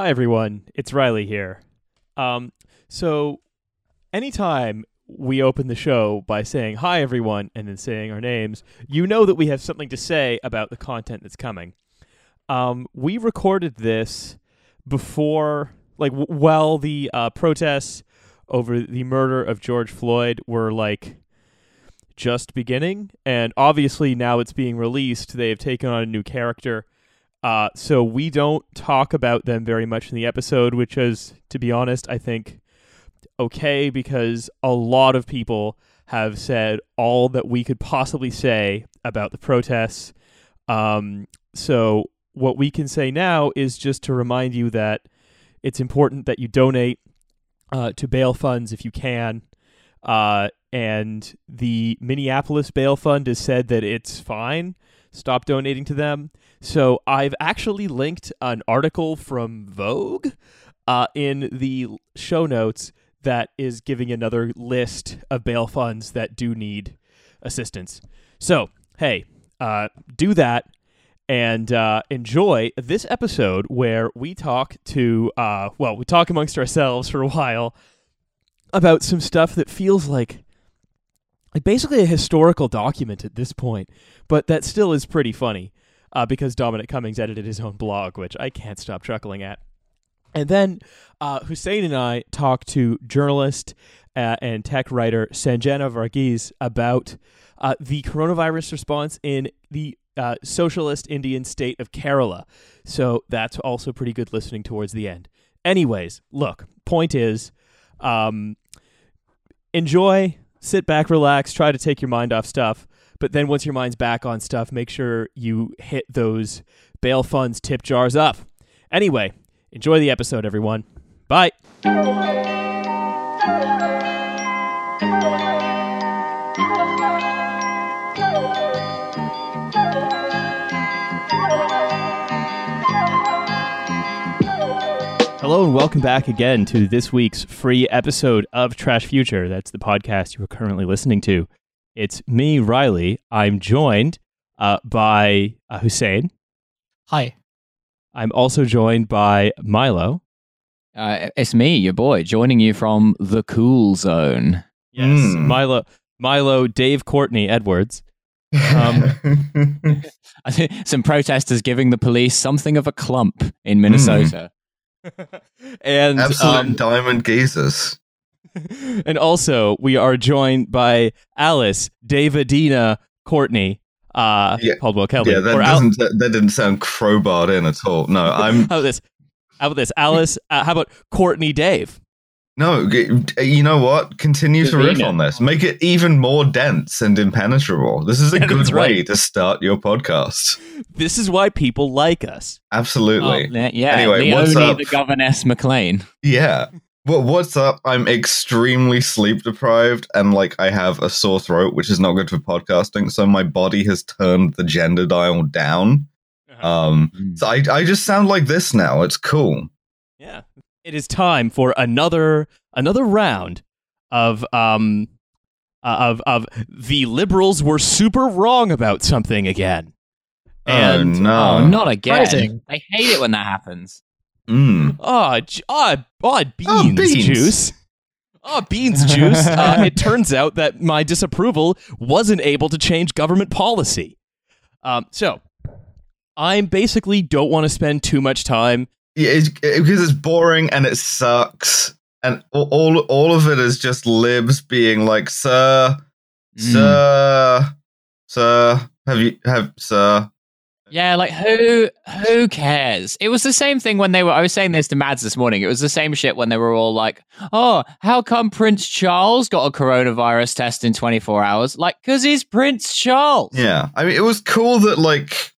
Hi, everyone. It's Riley here. Um, so, anytime we open the show by saying hi, everyone, and then saying our names, you know that we have something to say about the content that's coming. Um, we recorded this before, like, w- while the uh, protests over the murder of George Floyd were like just beginning, and obviously now it's being released. They have taken on a new character. Uh, so we don't talk about them very much in the episode, which is, to be honest, I think okay because a lot of people have said all that we could possibly say about the protests. Um, so what we can say now is just to remind you that it's important that you donate uh, to bail funds if you can. Uh, and the Minneapolis Bail Fund has said that it's fine. Stop donating to them. So I've actually linked an article from Vogue uh, in the show notes that is giving another list of bail funds that do need assistance. So hey, uh, do that and uh, enjoy this episode where we talk to uh, well, we talk amongst ourselves for a while about some stuff that feels like like basically a historical document at this point, but that still is pretty funny uh, because Dominic Cummings edited his own blog, which I can't stop chuckling at. And then uh, Hussein and I talked to journalist uh, and tech writer Sanjana Varghese about uh, the coronavirus response in the uh, socialist Indian state of Kerala. So that's also pretty good listening towards the end. Anyways, look, point is um, enjoy, sit back, relax, try to take your mind off stuff. But then once your mind's back on stuff, make sure you hit those bail funds tip jars up. Anyway, enjoy the episode, everyone. Bye. Hello and welcome back again to this week's free episode of Trash Future. That's the podcast you are currently listening to. It's me, Riley. I'm joined uh, by uh, Hussein. Hi. I'm also joined by Milo. Uh, it's me, your boy, joining you from the cool zone. Yes, Mm. Milo. Milo, Dave Courtney Edwards. Um, Some protesters giving the police something of a clump in Minnesota. and Absolute um, diamond geezers. and also we are joined by Alice Davidina Courtney uh, Yeah. Caldwell Kelly. Yeah, that Or doesn't that didn't sound crowbarred in at all. No, I'm how about this? How about this, Alice? Uh, how about Courtney Dave? no. You know what? Continue to riff on this. Make it even more dense and impenetrable. This is a Yeah, good that's way right. to start your podcast. This is why people like us. Absolutely. Oh, yeah, yeah, Anyway, what's up? the Governess McLean. Yeah. Well, what's up? I'm extremely sleep deprived and like I have a sore throat, which is not good for podcasting. So my body has turned the gender dial down. Um, so I, I just sound like this now. It's cool. Yeah, it is time for another another round of um uh, of of the liberals were super wrong about something again. And oh, no. Oh, not again. Surprising. I hate it when that happens. Mm. Oh, oh, oh, beans, Oh, beans. juice. Oh, beans juice. uh, it turns out that my disapproval wasn't able to change government policy. Um, so, I basically don't want to spend too much time. Yeah, it's, because it's boring and it sucks, and all all, all of it is just libs being like, "Sir, Mm. sir, sir, have you have sir?" Yeah, like who who cares? It was the same thing when they were I was saying this to Mads this morning. It was the same shit when they were all like, "Oh, how come Prince Charles got a coronavirus test in 24 hours?" Like cuz he's Prince Charles. Yeah, I mean, it was cool that like.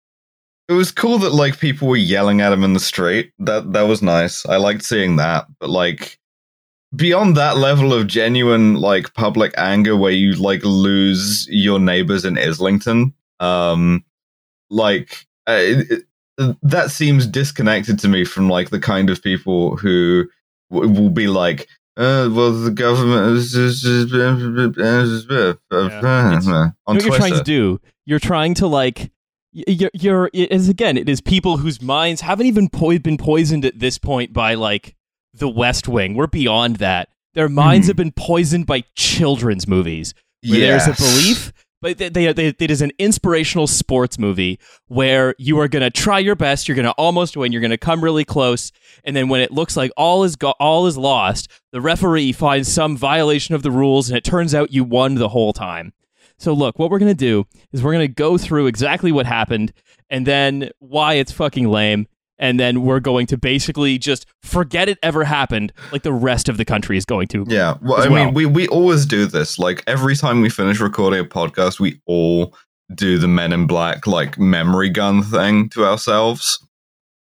It was cool that like people were yelling at him in the street. That that was nice. I liked seeing that. But like beyond that level of genuine like public anger where you like lose your neighbors in Islington, um like uh, it, it- that seems disconnected to me from like the kind of people who w- will be like uh, well, the government is is- is- on You know what Twitter. you're trying to do? You're trying to like you're, you're it is again it is people whose minds haven't even po- been poisoned at this point by like the West Wing. We're beyond that. Their minds Hmm. have been poisoned by children's movies. Where there's a belief, but they, they, they, it is an inspirational sports movie where you are going to try your best, you're going to almost win, you're going to come really close, and then when it looks like all is go- all is lost, the referee finds some violation of the rules, and it turns out you won the whole time. So look, what we're going to do is we're going to go through exactly what happened, and then why it's fucking lame. And then we're going to basically just forget it ever happened, like the rest of the country is going to. Yeah, well, I well. mean, we we always do this. Like every time we finish recording a podcast, we all do the Men in Black like memory gun thing to ourselves.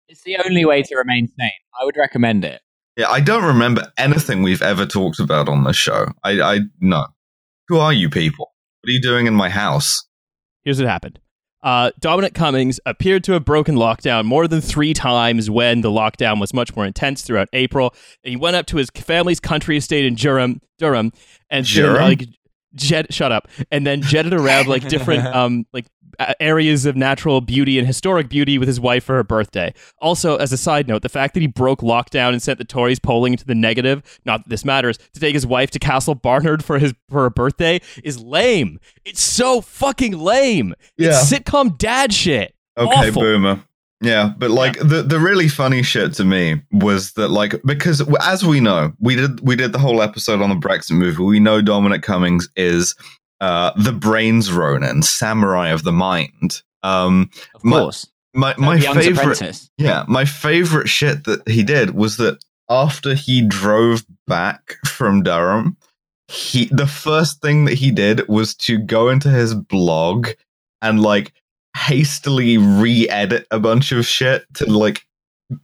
It's the only way to remain sane. I would recommend it. Yeah, I don't remember anything we've ever talked about on this show. I I no. Who are you people? What are you doing in my house? Here's what happened. Uh, Dominic Cummings appeared to have broken lockdown more than three times when the lockdown was much more intense throughout April. And he went up to his family's country estate in Durham, Durham, and Durham? like jet. Shut up. And then jetted around like different um like areas of natural beauty and historic beauty with his wife for her birthday. Also, as a side note, the fact that he broke lockdown and sent the Tories polling into the negative, not that this matters, to take his wife to Castle Barnard for his for her birthday is lame. It's so fucking lame. It's sitcom dad shit. Okay, Awful. boomer. Yeah, but like the the really funny shit to me was that like because as we know, we did we did the whole episode on the Brexit movie. We know Dominic Cummings is uh the brains Ronin, samurai of the mind. Um Of My- course. my my Young's favorite apprentice. Yeah, my favorite shit that he did was that after he drove back from Durham, he the first thing that he did was to go into his blog and like hastily re-edit a bunch of shit to like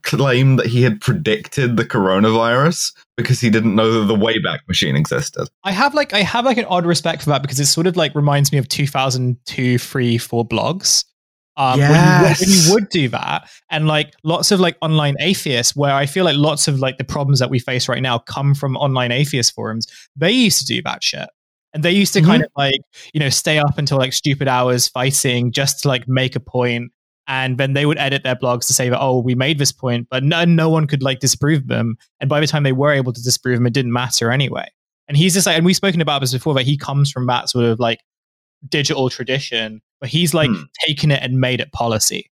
claim that he had predicted the coronavirus because he didn't know that the Wayback Machine existed. I have like I have like an odd respect for that because it sort of like reminds me of 2002, three, four blogs. Um, when, you, when you would do that, and like lots of like online atheists, where I feel like lots of like the problems that we face right now come from online atheist forums. They used to do that shit, and they used to kind of like you know stay up until like stupid hours fighting just to like make a point, and then they would edit their blogs to say that oh we made this point, but no, no one could like disprove them, and by the time they were able to disprove them, it didn't matter anyway. And he's just like, and we've spoken about this before, that he comes from that sort of like digital tradition, but he's like Hmm. taken it and made it policy.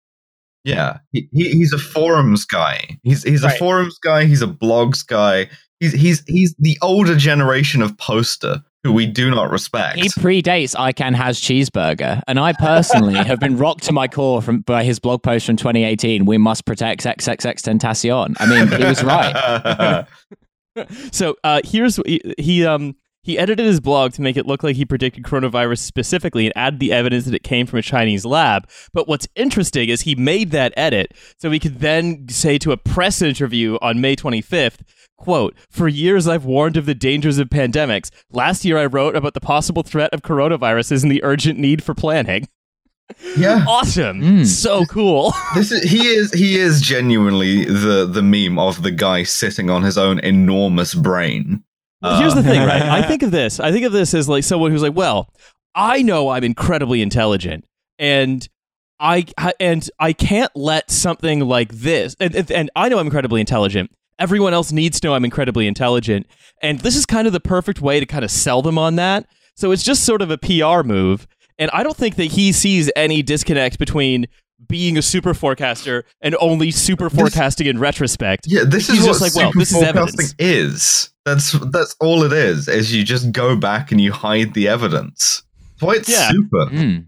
Yeah, he, he, he's a forums guy. He's he's a Right. forums guy. He's a blogs guy. He's he's he's the older generation of poster who we do not respect. He predates I Can Has Cheeseburger, and I personally have been rocked to my core from by his blog post from 2018. We must protect XXX Tentacion. I mean, he was right. So uh, here's he, he um he edited his blog to make it look like he predicted coronavirus specifically and added the evidence that it came from a Chinese lab. But what's interesting is he made that edit so he could then say to a press interview on May 25th, quote, "For years I've warned of the dangers of pandemics. Last year I wrote about the possible threat of coronaviruses and the urgent need for planning." yeah, Awesome. Mm. So cool. this is he is he is genuinely the the meme of the guy sitting on his own enormous brain. Well, here's the Uh, thing, right? I think of this. I think of this as like someone who's like, well, I know I'm incredibly intelligent, and I I- and I can't let something like this. And, and, and I know I'm incredibly intelligent. Everyone else needs to know I'm incredibly intelligent, and this is kind of the perfect way to kind of sell them on that. So it's just sort of a PR move, and I don't think that he sees any disconnect between being a super forecaster and only super This- forecasting in retrospect. Yeah, this He's is what just like, well, super this is forecasting evidence. is. That's that's all it is. Is you just go back and you hide the evidence. That's why it's Yeah. super. Mm.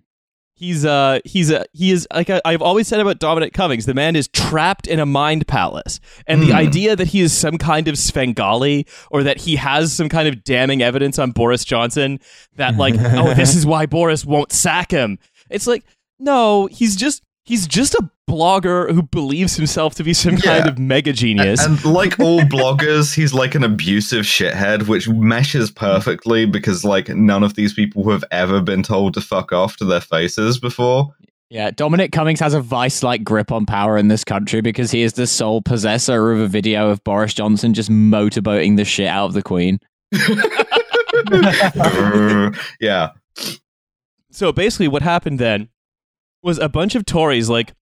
He's uh he's a he is like I, I've always said about Dominic Cummings. The man is trapped in a mind palace, and the Hmm. idea that he is some kind of Svengali or that he has some kind of damning evidence on Boris Johnson that like oh this is why Boris won't sack him. It's like no, he's just he's just a blogger who believes himself to be some kind of mega genius. And like all bloggers, he's like an abusive shithead, which meshes perfectly because like none of these people have ever been told to fuck off to their faces before. Yeah, Dominic Cummings has a vice-like grip on power in this country because he is the sole possessor of a video of Boris Johnson just motorboating the shit out of the Queen. Yeah. so basically what happened then was a bunch of Tories like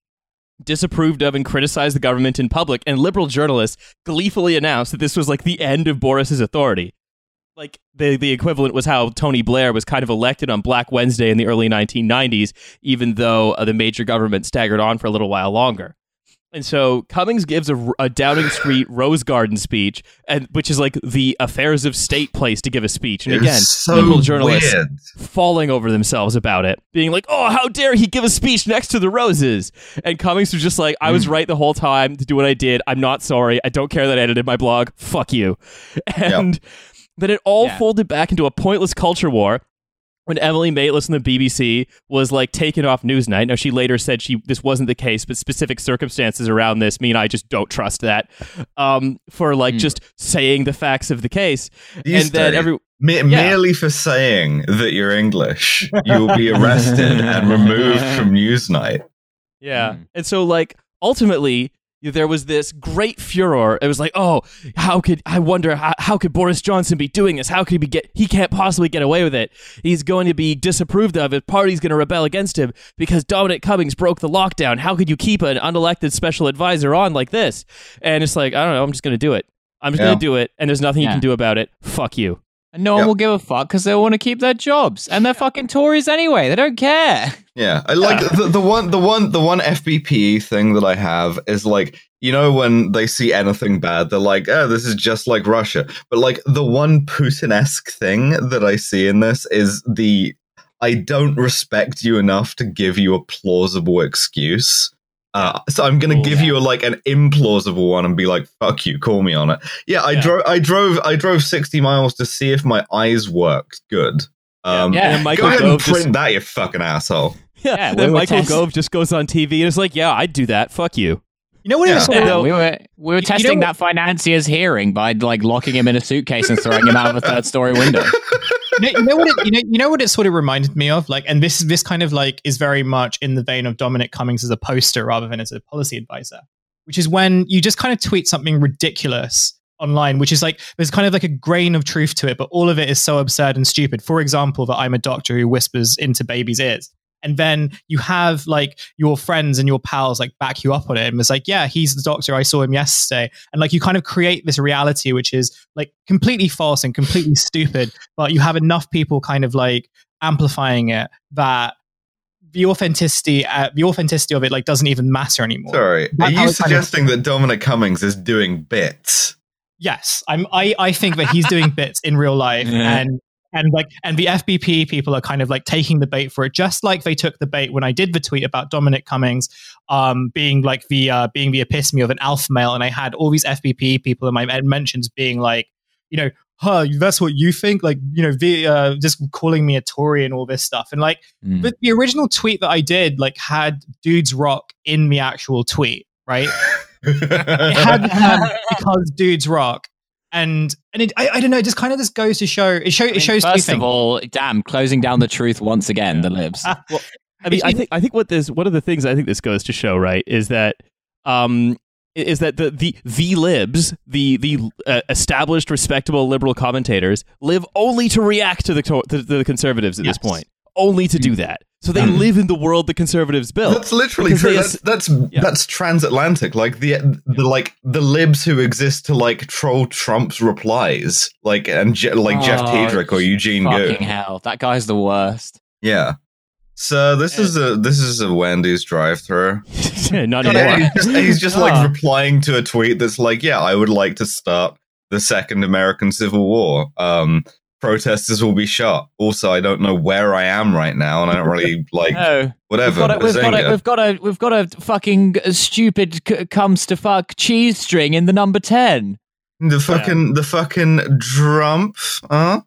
disapproved of and criticized the government in public, and liberal journalists gleefully announced that this was like the end of Boris's authority. Like the the equivalent was how Tony Blair was kind of elected on Black Wednesday in the early 1990s, even though uh, the major government staggered on for a little while longer. And so Cummings gives a, a Downing Street Rose Garden speech, and which is like the affairs of state place to give a speech. And It again, so liberal journalists weird. falling over themselves about it, being like, "Oh, how dare he give a speech next to the roses?" And Cummings was just like, "I was hmm. right the whole time to do what I did. I'm not sorry. I don't care that I edited my blog. Fuck you." And then it all Yeah. folded back into a pointless culture war. When Emily Maitlis on the BBC was like taken off Newsnight, now she later said she this wasn't the case, but specific circumstances around this mean I just don't trust that. Um, for like Hmm. just saying the facts of the case, These and then days, every me- merely for saying that you're English, you'll be arrested and removed from Newsnight. Yeah. Mm. And so like ultimately there was this great furor. It was like, oh, how could I wonder how, how could Boris Johnson be doing this? How could he be get? He can't possibly get away with it. He's going to be disapproved of. His party's going to rebel against him because Dominic Cummings broke the lockdown. How could you keep an unelected special advisor on like this? And it's like, I don't know. I'm just going to do it. I'm just Yeah. going to do it, and there's nothing you can do about it. Fuck you. And no one Yep. will give a fuck because they want to keep their jobs. And they're fucking Tories anyway. They don't care. Yeah, I like the, the one the one the one FBPE thing that I have is like you know when they see anything bad they're like oh this is just like Russia but like the one Putin-esque thing that I see in this is the I don't respect you enough to give you a plausible excuse. Uh, so I'm gonna Oh, give yeah. you a, like an implausible one and be like, "Fuck you, call me on it." Yeah, I Yeah. drove, I drove, I drove 60 miles to see if my eyes worked good. Um, Yeah. And then Go Michael ahead and print just, that, you fucking asshole. yeah, Yeah, then we Michael test- Gove just goes on TV and is like, yeah, I'd do that. Fuck you. You know what it Yeah. was sort And we were we were You testing know that financier's hearing by like locking him in a suitcase and throwing him out of a third story window. you, know, you know what it, you know you know what it sort of reminded me of? Like and this this kind of like is very much in the vein of Dominic Cummings as a poster rather than as a policy advisor which is when you just kind of tweet something ridiculous online which is like there's kind of like a grain of truth to it but all of it is so absurd and stupid. For example that I'm a doctor who whispers into babies ears and then you have like your friends and your pals like back you up on it and it's like yeah he's the doctor i saw him yesterday and like you kind of create this reality which is like completely false and completely stupid but you have enough people kind of like amplifying it that the authenticity uh, the authenticity of it like doesn't even matter anymore Sorry, are you it kind of- suggesting that Dominic Cummings is doing bits? yes i'm i i think that he's doing bits in real life Yeah. and and like and the fbp people are kind of like taking the bait for it just like they took the bait when i did the tweet about dominic cummings um being like the uh being the epitome of an alpha male. And i had all these fbp people in my mentions being like you know huh that's what you think? Like you know the uh just calling me a tory and all this stuff. And like Mm. but the original tweet that i did like had dudes rock in the actual tweet right? It had um, because dudes rock. And and it, I, I don't know it just kind of just goes to show it show I it mean, shows two first things of all, damn, closing down the truth once again. The libs. Ah, I mean, I think I think what this one of the things I think this goes to show, right, is that um is that the the the libs, the the uh, established respectable liberal commentators live only to react to the to, to the conservatives at this point. Only to do that. So they Mm. live in the world the conservatives built. That's literally Because true. they That's that's Yeah. that's transatlantic. Like the the like the libs who exist to like troll Trump's replies, like and Je- like Jeff Oh, Tiedrich or Eugene Fucking Gu. hell, that guy's the worst. Yeah. So this is a this is a Wendy's drive-through. Not And anymore. he's just, he's just Ah. like replying to a tweet that's like, "Yeah, I would like to start the second American Civil War. Um, protesters will be shot. Also, I don't know where I am right now, and I don't really like No, whatever. we've got, a, we've, got a, we've got a we've got a fucking uh, stupid c- comes to fuck cheese string in the number ten. the fucking the fucking Trump, huh?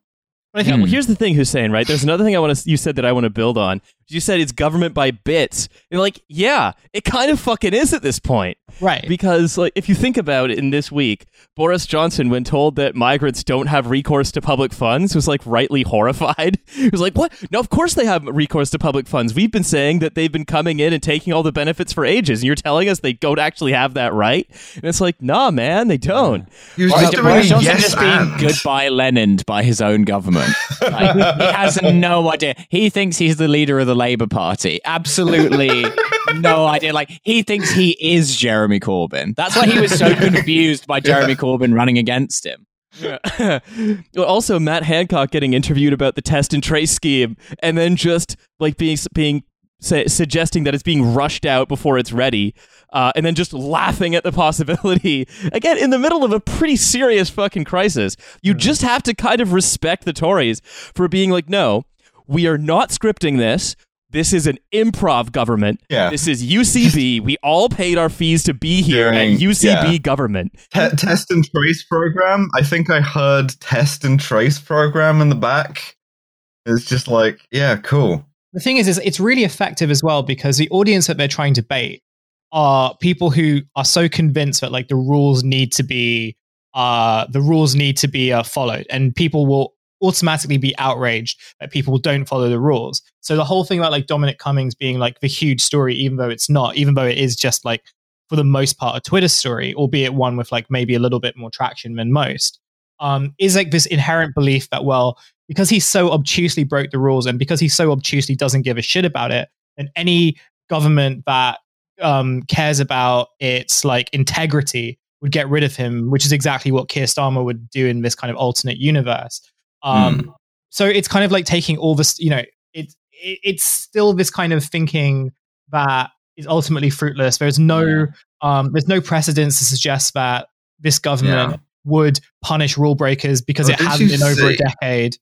I think, Hmm. well, here's the thing, Hussein. Right? There's another thing I want to. You said that I want to build on. You said it's government by bits. And like, yeah, it kind of fucking is at this point. Right Because like, if you think about it, in this week, Boris Johnson, when told that migrants don't have recourse to public funds, was like rightly horrified. he was like, "What? No, of course they have recourse to public funds. We've been saying that they've been coming in and taking all the benefits for ages, and you're telling us they don't actually have that right." And it's like, "Nah, man, they don't." He was Boris just Boris Johnson yes just being and. goodbye Lenin by his own government. Like, he has no idea. He thinks he's the leader of the the Labour Party. Absolutely no idea. Like he thinks he is Jeremy Corbyn. That's why he was so confused by Jeremy Corbyn running against him. Yeah. also, Matt Hancock getting interviewed about the test and trace scheme, and then just like being being say, suggesting that it's being rushed out before it's ready, uh, and then just laughing at the possibility again in the middle of a pretty serious fucking crisis. You just have to kind of respect the Tories for being like, no, we are not scripting this. This is an improv government. Yeah. This is UCB. we all paid our fees to be here During- at UCB yeah. government. Te- test and trace program. I think I heard test and trace program in the back. It's just like, yeah, cool. The thing is, is it's really effective as well because the audience that they're trying to bait are people who are so convinced that like the rules need to be uh the rules need to be uh, followed, and people will automatically be outraged that people don't follow the rules. So the whole thing about like Dominic Cummings being like the huge story, even though it's not, even though it is just like for the most part a Twitter story, albeit one with like maybe a little bit more traction than most, um, is like this inherent belief that well, because he so obtusely broke the rules and because he so obtusely doesn't give a shit about it, then any government that um, cares about its like integrity would get rid of him, which is exactly what Keir Starmer would do in this kind of alternate universe. Um, So it's kind of like taking all this, you know, it's it, it's still this kind of thinking that is ultimately fruitless. There's no um, there's no precedence to suggest that this government Yeah. would punish rule breakers because Oh, it hasn't been over a decade.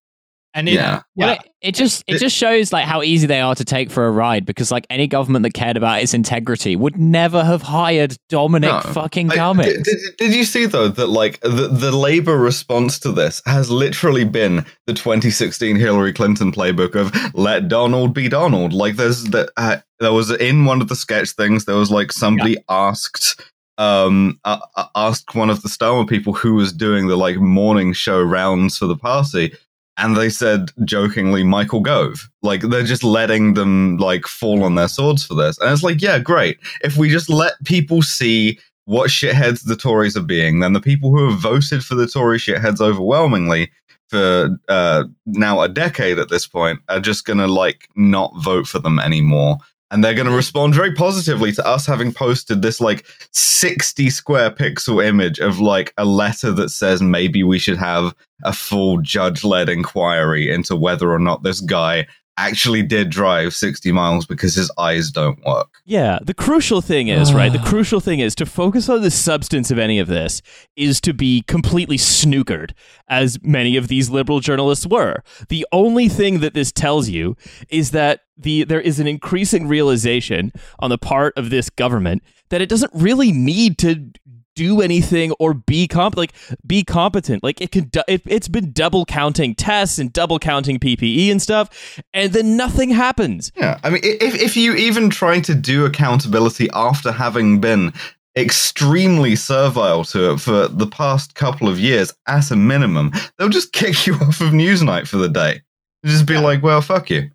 And it, Yeah. yeah, it, it just it It- just shows like how easy they are to take for a ride because like any government that cared about its integrity would never have hired Dominic No. fucking I- Cummings. did, did, did you see though that like the, the Labour response to this has literally been the 2016 Hillary Clinton playbook of let Donald be Donald. Like there's that uh, there was in one of the sketch things there was like somebody asked um uh, uh, asked one of the Starmer people who was doing the like morning show rounds for the party and they said jokingly Michael Gove. Like they're just letting them like fall on their swords for this. And it's like, yeah, great. If we just let people see what shitheads the Tories are being, then the people who have voted for the Tory shitheads overwhelmingly for uh, now a decade at this point are just gonna like not vote for them anymore. And they're going to respond very positively to us having posted this like 60 square pixel image of like a letter that says maybe we should have a full judge led inquiry into whether or not this guy actually did drive 60 miles because his eyes don't work. Yeah, the crucial thing is, right? The crucial thing is to focus on the substance of any of this is to be completely snookered, as many of these liberal journalists were. The only thing that this tells you is that the there is an increasing realization on the part of this government that it doesn't really need to do anything or be comp like be competent like it could du- it, it's been double counting tests and double counting ppe and stuff and then nothing happens Yeah, I mean, if if you even try to do accountability after having been extremely servile to it for the past couple of years, at a minimum, they'll just kick you off of Newsnight for the day. They'll just be like, "Well, fuck you."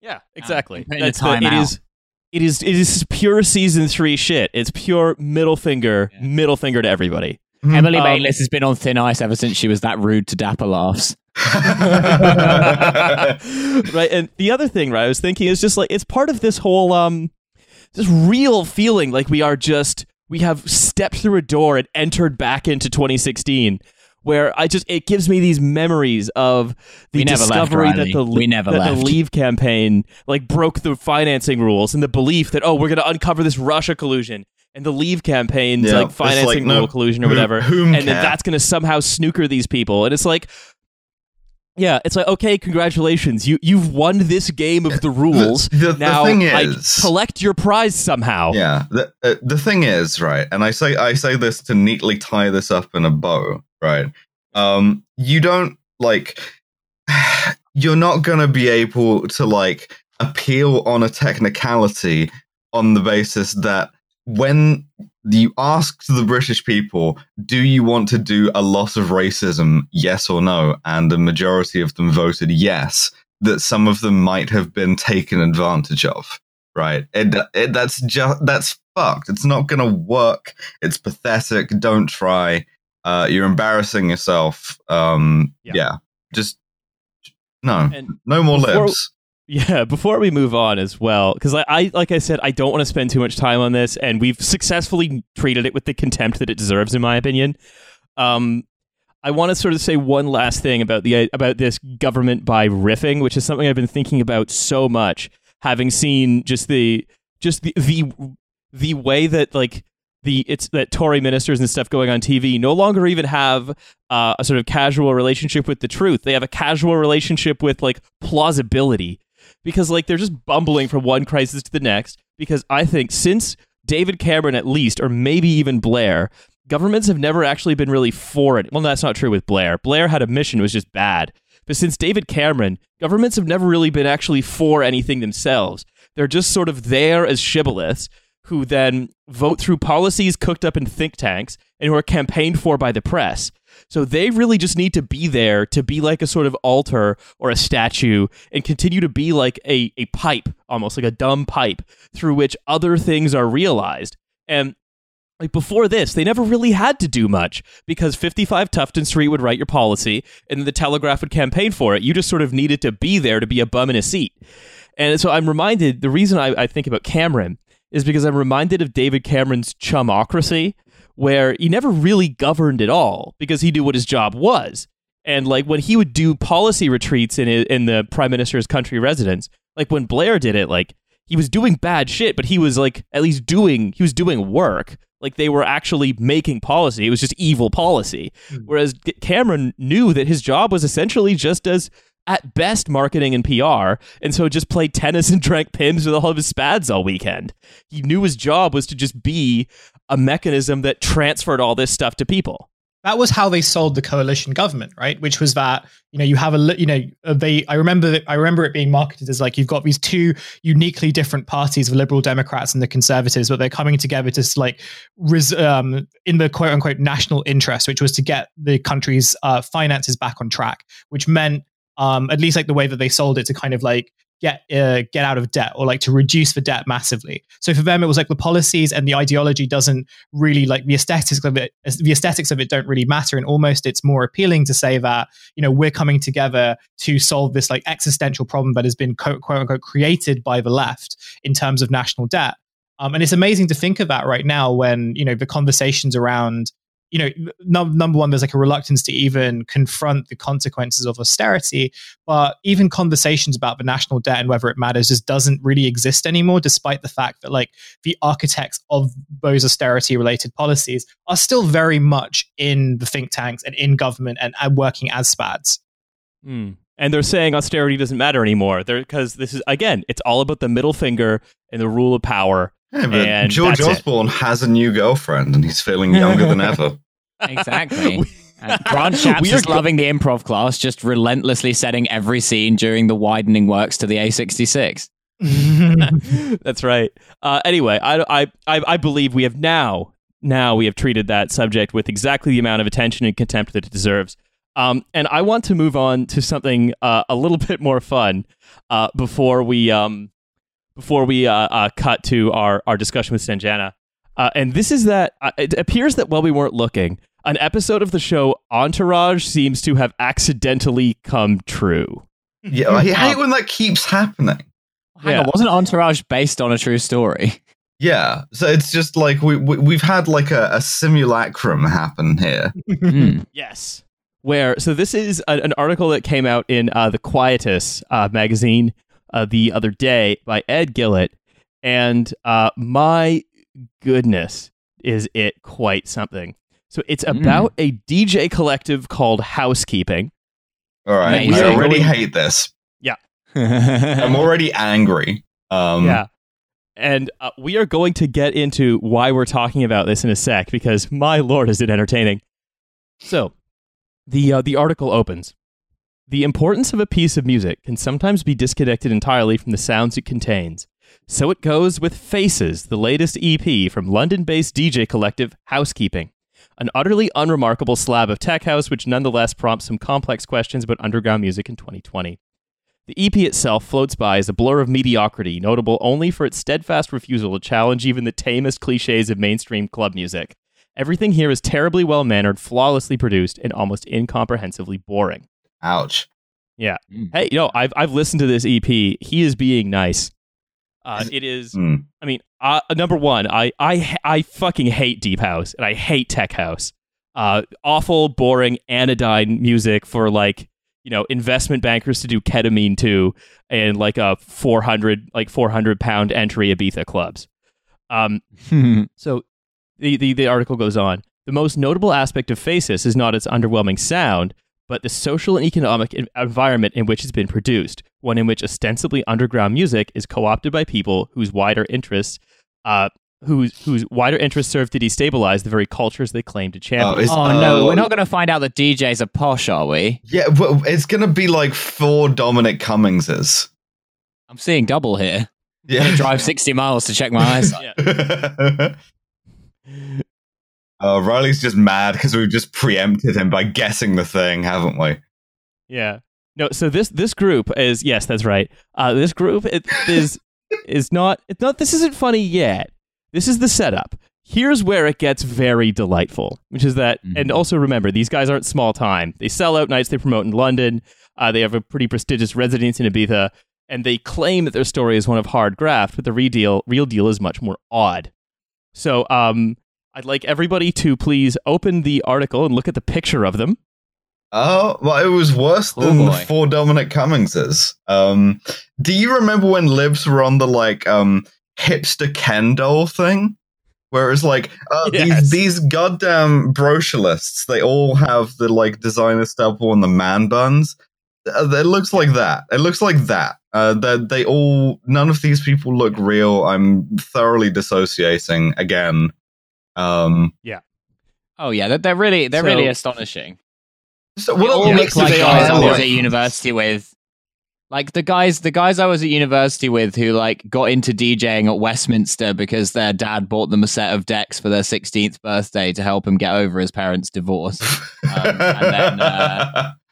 Yeah, exactly. putting That's the, time it out. is. It is. It is pure season three shit. It's pure middle finger, Yeah. middle finger to everybody. Emily Um, Bayless has been on thin ice ever since she was that rude to Dapper Laughs. right, and the other thing, right, I was thinking is just like it's part of this whole um, this real feeling like we are just we have stepped through a door and entered back into 2016. Where I just it gives me these memories of the We never left, discovery that the We never that left. the Leave campaign like broke the financing rules and the belief that oh we're going to uncover this Russia collusion and the Leave campaign's Yeah, like it's like, financing no, rule collusion or who- whatever, whom and then that's going to somehow snooker these people, and it's like. Yeah, it's like okay, congratulations, you you've won this game of the rules. the- the now, thing like, is- collect your prize somehow. Yeah, the uh, the thing is, right, and I say I say this to neatly tie this up in a bow, right? Um, you don't like you're not gonna be able to like appeal on a technicality on the basis that when you asked the British people, do you want to do a lot of racism, yes or no? And the majority of them voted yes, that some of them might have been taken advantage of right? It, it that's just that's fucked. It's not gonna work. It's pathetic. Don't try. Uh, you're embarrassing yourself. Um, Yeah. yeah. just no, And no more before- libs. Yeah, before we move on as well, because I, I, like I said, I don't want to spend too much time on this, and we've successfully treated it with the contempt that it deserves, in my opinion. Um, I want to sort of say one last thing about the about this government by riffing, which is something I've been thinking about so much, having seen just the just the the, the way that like the it's that Tory ministers and stuff going on TV no longer even have uh, a sort of casual relationship with the truth. They have a casual relationship with like plausibility because like they're just bumbling from one crisis to the next. Because I think since David Cameron, at least, or maybe even Blair, governments have never actually been really for it. Well, that's not true with Blair. Blair had a mission, it was just bad. But since David Cameron, governments have never really been actually for anything themselves. They're just sort of there as shibboleths who then vote through policies cooked up in think tanks and who are campaigned for by the press. So they really just need to be there to be like a sort of altar or a statue and continue to be like a, a pipe, almost like a dumb pipe through which other things are realized. And like before this, they never really had to do much because 55 Tufton Street would write your policy and the Telegraph would campaign for it. You just sort of needed to be there to be a bum in a seat. And so I'm reminded the reason I, I think about Cameron is because I'm reminded of David Cameron's chumocracy, where he never really governed at all because he knew what his job was. And like when he would do policy retreats in in the prime minister's country residence, like when Blair did it, like he was doing bad shit, but he was like at least doing he was doing work. Like they were actually making policy. It was just evil policy. Mm. Whereas Cameron knew that his job was essentially just as at best marketing and PR, and so just played tennis and drank Pimm's with all of his spads all weekend. He knew his job was to just be a mechanism that transferred all this stuff to people. That was how they sold the coalition government, right? Which was that you know you have a you know they I remember I remember it being marketed as like you've got these two uniquely different parties, the Liberal Democrats and the Conservatives, but they're coming together to like res, um, in the quote unquote national interest, which was to get the country's uh, finances back on track, which meant um, at least like the way that they sold it to kind of like get uh, get out of debt or like to reduce the debt massively. So for them, it was like the policies and the ideology doesn't really like the aesthetics of it. The aesthetics of it don't really matter, and almost it's more appealing to say that you know we're coming together to solve this like existential problem that has been quote, quote unquote created by the left in terms of national debt. Um, and it's amazing to think of that right now when you know the conversations around you know, num- number one, there's like a reluctance to even confront the consequences of austerity. But even conversations about the national debt and whether it matters just doesn't really exist anymore, despite the fact that like the architects of those austerity related policies are still very much in the think tanks and in government and, and working as SPADs. Mm. And they're saying austerity doesn't matter anymore. Because this is, again, it's all about the middle finger and the rule of power. Yeah, but George Osborne it. has a new girlfriend and he's feeling younger than ever. Exactly. Grant Shapps is loving the improv class, just relentlessly setting every scene during the widening works to the A66. That's right. Uh, anyway, I, I, I, I believe we have now, now we have treated that subject with exactly the amount of attention and contempt that it deserves. Um, and I want to move on to something uh, a little bit more fun uh, before we um, before we uh, uh, cut to our, our discussion with Sanjana. Uh, and this is that uh, it appears that while we weren't looking, an episode of the show Entourage seems to have accidentally come true. Yeah, I hate when that keeps happening. Hang yeah. on, wasn't Entourage based on a true story? Yeah, so it's just like we, we have had like a, a, simulacrum happen here. mm. Yes, where so this is a, an article that came out in uh, the Quietus uh, magazine uh, the other day by Ed Gillett, and uh, my goodness, is it quite something. So it's mm. about a DJ collective called Housekeeping. All right. I already hate this. Yeah. I'm already angry. Um, yeah. And uh, we are going to get into why we're talking about this in a sec because my lord is it entertaining. So, the uh, the article opens. The importance of a piece of music can sometimes be disconnected entirely from the sounds it contains. So it goes with Faces, the latest EP from London based DJ collective Housekeeping. An utterly unremarkable slab of tech house, which nonetheless prompts some complex questions about underground music in 2020. The EP itself floats by as a blur of mediocrity, notable only for its steadfast refusal to challenge even the tamest cliches of mainstream club music. Everything here is terribly well mannered, flawlessly produced, and almost incomprehensibly boring. Ouch. Mm. Hey, you know, I've I've listened to this EP. He is being nice. Uh, it is. Hmm. I mean, uh, number one, I I I fucking hate deep house and I hate tech house. Uh, awful, boring, anodyne music for like you know investment bankers to do ketamine to and like a four hundred like four hundred pound entry Ibiza clubs. Um, so the, the, the article goes on. The most notable aspect of Faces is not its underwhelming sound, but the social and economic environment in which it's been produced, one in which ostensibly underground music is co opted by people whose wider interests. Uh, Whose, whose wider interests serve to destabilize the very cultures they claim to champion. is- Oh no, uh, we're not going to find out that DJs are posh, are we? Yeah, well, it's gonna be like four Dominic Cummingses. I'm seeing double here. I'm Yeah. drive 60 miles to check my eyesight. Yeah. uh, Riley's just mad because we've just preempted him by guessing the thing, haven't we? Yeah. No, so this this group is yes, that's right. Uh, this group it, is is not it's not this isn't funny yet. This is the setup. Here's where it gets very delightful, which is that, and Mhm. also remember, these guys aren't small time. They sell out nights they promote in London. Uh, they have a pretty prestigious residence in Ibiza, and they claim that their story is one of hard graft, but the real deal, real deal is much more odd. So, um, I'd like everybody to please open the article and look at the picture of them. Oh, well, it was worse Oh, than the four Dominic Cummingses. Um, do you remember when Libs were on the like um hipster Ken doll thing? Where it's like, uh, Yes. these these goddamn brochurelists, they all have the like designer stubble and the man buns. Uh, it looks like that. It looks like that. Uh, that they all, none of these people look real. I'm thoroughly dissociating again. Um, yeah. Oh yeah, they're, they're really they're So- really astonishing. so They what all else look like guys I was at university with. Like the guys, the guys I was at university with who like got into DJing at Westminster because their dad bought them a set of decks for their 16th birthday to help him get over his parents' divorce. Um, and then, uh,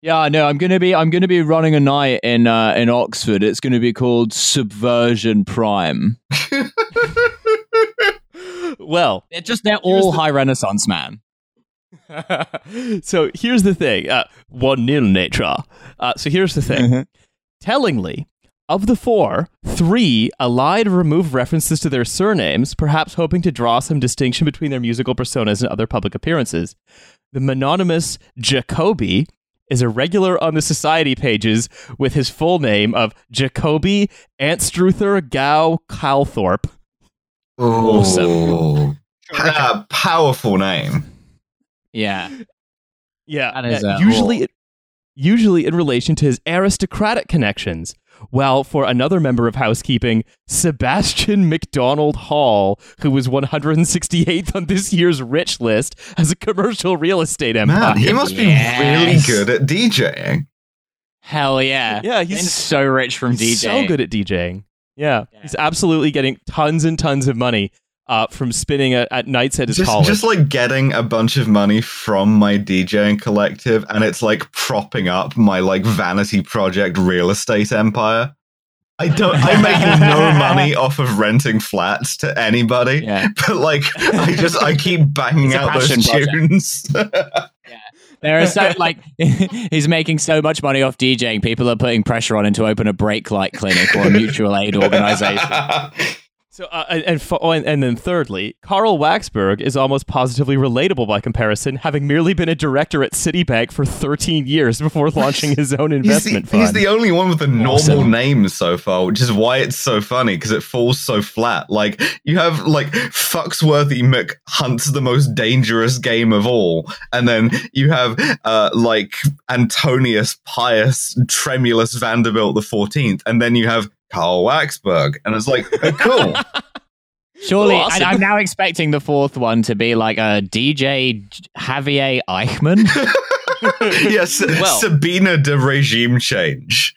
Yeah, no, I'm gonna be I'm gonna be running a night in uh, in Oxford. It's gonna be called Subversion Prime. well, They're just they're all the- high Renaissance man. so here's the thing. Uh, one nil nature. Uh, so here's the thing. Mm-hmm. Tellingly, of the four, three allied or removed references to their surnames, perhaps hoping to draw some distinction between their musical personas and other public appearances. The mononymous Jacobi is a regular on the society pages with his full name of Jacobi Anstruther Gow Calthorpe. Ooh. Pa- powerful name. Yeah, Yeah, That is, uh, usually, usually in relation to his aristocratic connections. While for another member of housekeeping, Sebastian McDonald Hall, who was 168th on this year's rich list, has a commercial real estate empire. Man, he must be Yes. really good at DJing. hell yeah, Yeah, he's he's so rich from DJing. so good at DJing. Yeah, Yeah. he's absolutely getting tons and tons of money uh, from spinning at, at nights at his Just, college. just like getting a bunch of money from my DJing collective, and it's like propping up my like vanity project real estate empire. I don't. I make no money off of renting flats to anybody, Yeah, but like I just I keep banging out those project. tunes. there are so like he's making so much money off DJing. People are putting pressure on him to open a brake light clinic or a mutual aid organization. So, uh, and, and, fo- oh, and, and then thirdly, Carl Waxberg is almost positively relatable by comparison, having merely been a director at Citibank for 13 years before launching his own He's the, investment fund. he's the only one with a normal Awesome. name so far, which is why it's so funny because it falls so flat. Like you have like Fucksworthy Mc hunts the most dangerous game of all, and then you have uh like Antonius Pius Tremulous Vanderbilt the Fourteenth, and then you have Carl Waxberg, and it's like oh, cool. Surely, Awesome. and I'm now expecting the fourth one to be like a DJ Javier Eichmann. yes, Well- Sabina de regime change.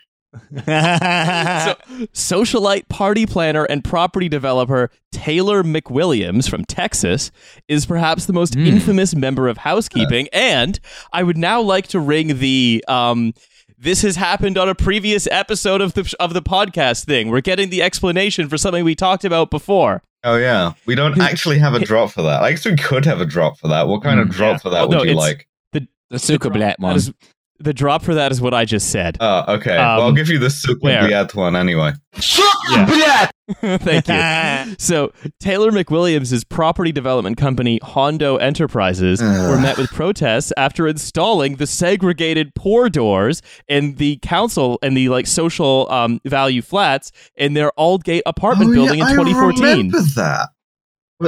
so, socialite party planner and property developer Taylor McWilliams from Texas is perhaps the most Mm. infamous member of housekeeping. And I would now like to ring the um, this has happened on a previous episode of the of the podcast thing. We're getting the explanation for something we talked about before. Oh yeah, we don't actually have a drop for that. I guess we could have a drop for that. What kind of Mm, drop yeah. for that Well, no, would you like? the Zuckerblatt That one. is the drop for that is what I just said. Oh, okay. well, I'll Um, give you the super where? weird one anyway. Thank you. So Taylor McWilliams' property development company Hondo Enterprises were met with protests after installing the segregated poor doors in the council and the like social um, value flats in their Aldgate apartment Oh, building yeah, in 2014. I remember that.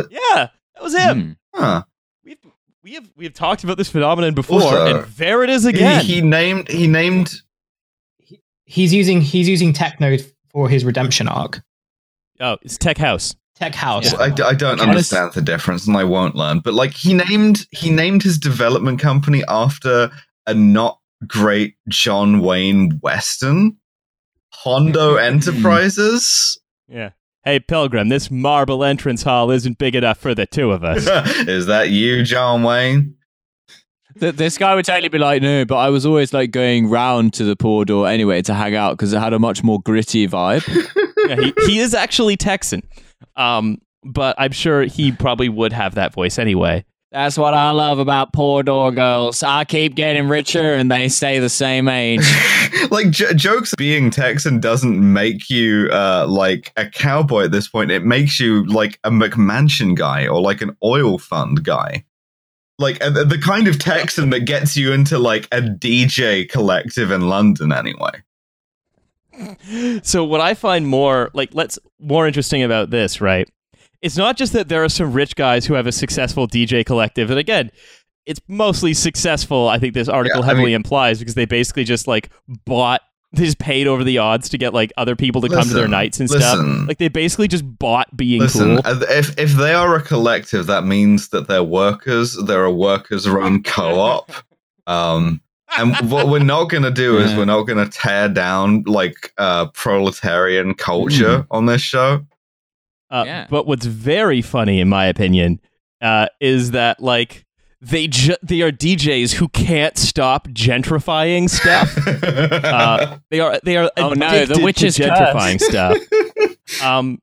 Yeah, that was him. Hmm. Huh. We've we have we have talked about this phenomenon before, Also, and there it is again. he named he named He's using he's using Technode for his redemption arc. oh, it's Tech House. Tech House. I, I don't Can I s- understand the difference and I won't learn. But like he named he named his development company after a not great John Wayne Western. Hondo Enterprises? Yeah. Hey Pilgrim, this marble entrance hall isn't big enough for the two of us. Is that you, John Wayne? Th- this guy would totally be like, no, but I was always like going round to the poor door anyway to hang out because it had a much more gritty vibe. yeah, he, he is actually Texan. Um, but I'm sure he probably would have that voice anyway. That's what I love about poor door girls. I keep getting richer and they stay the same age. like j- jokes being Texan doesn't make you uh, like a cowboy at this point. It makes you like a McMansion guy or like an oil fund guy. Like uh, the kind of Texan that gets you into like a DJ collective in London anyway. So what I find more like let's more interesting about this, right? It's not just that there are some rich guys who have a successful DJ collective, and again, it's mostly successful. I think this article Yeah, I heavily mean- implies because they basically just like bought, they just paid over the odds to get like other people to come to their nights and stuff. Like they basically just bought being Listen, cool. if if they are a collective, that means that they're workers. They're a workers-run co-op. Um, and what we're not going to do is Yeah. we're not going to tear down like uh, proletarian culture on this show. Uh, Yeah. But what's very funny, in my opinion, uh, is that like they ju- they are DJs who can't stop gentrifying stuff. uh, they are they are Oh, no, addicted the witch to is gentrifying cursed. stuff. Um,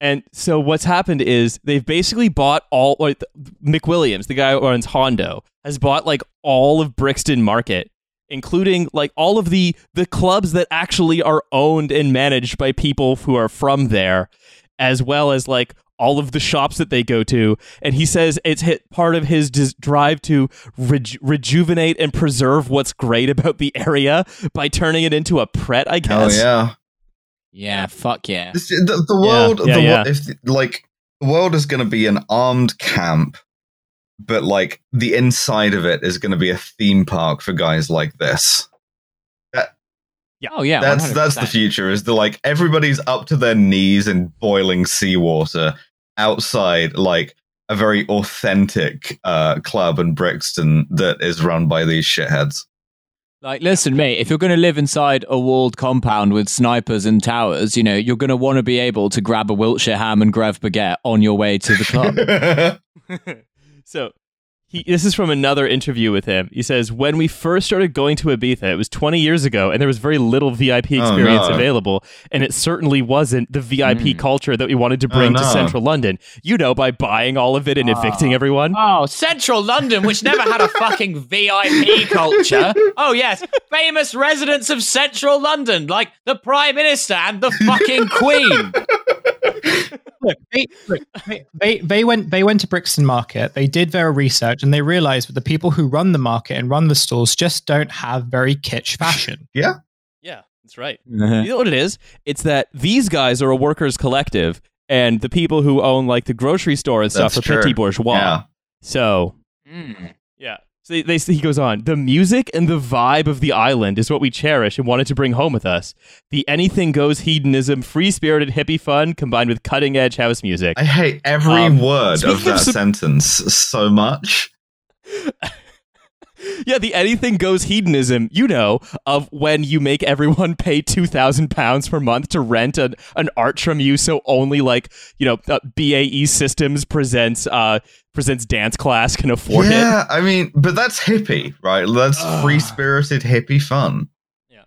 and so what's happened is they've basically bought all like McWilliams, the guy who owns Hondo, has bought like all of Brixton Market, including like all of the the clubs that actually are owned and managed by people who are from there, as well as like all of the shops that they go to. And he says it's hit part of his dis- drive to reju- rejuvenate and preserve what's great about the area by turning it into a Pret. I guess. Oh yeah, yeah, fuck yeah. This- the, the world. yeah, the, yeah. If like the world is going to be an armed camp, but like the inside of it is going to be a theme park for guys like this. Oh yeah, that's that's the future. Is the like everybody's up to their knees in boiling seawater outside, like a very authentic uh, club in Brixton that is run by these shitheads. Like, listen, mate, if you're going to live inside a walled compound with snipers and towers, you know, you're going to want to be able to grab a Wiltshire ham and Grev baguette on your way to the club. so he, this is from another interview with him. He says, When we first started going to Ibiza, it was 20 years ago, and there was very little VIP Oh, experience no. available. And it certainly wasn't the VIP Mm. culture that we wanted to Oh, bring to central London. You know, by buying all of it and evicting everyone. oh, central London, which never had a fucking VIP culture. Oh, yes, famous residents of central London, like the Prime Minister and the fucking Queen. look, they, look they, they they went they went to Brixton Market. They did their research and they realized that the people who run the market and run the stores just don't have very kitsch fashion. Yeah, Yeah, that's right. You know what it is? It's that these guys are a workers' collective, and the people who own like the grocery store and stuff That's are petit bourgeois. Yeah. So Mm. So they, they, he goes on. The music and the vibe of the island is what we cherish and wanted to bring home with us. The anything goes hedonism, free spirited hippie fun combined with cutting edge house music. I hate every Um, word of of that sentence so much. yeah, the anything goes hedonism, you know, of when you make everyone pay two thousand pounds per month to rent an, an art from you, so only like you know uh, BAE Systems presents uh presents dance class can afford it. yeah, I mean, but that's hippie, right? That's free spirited hippie fun. Yeah.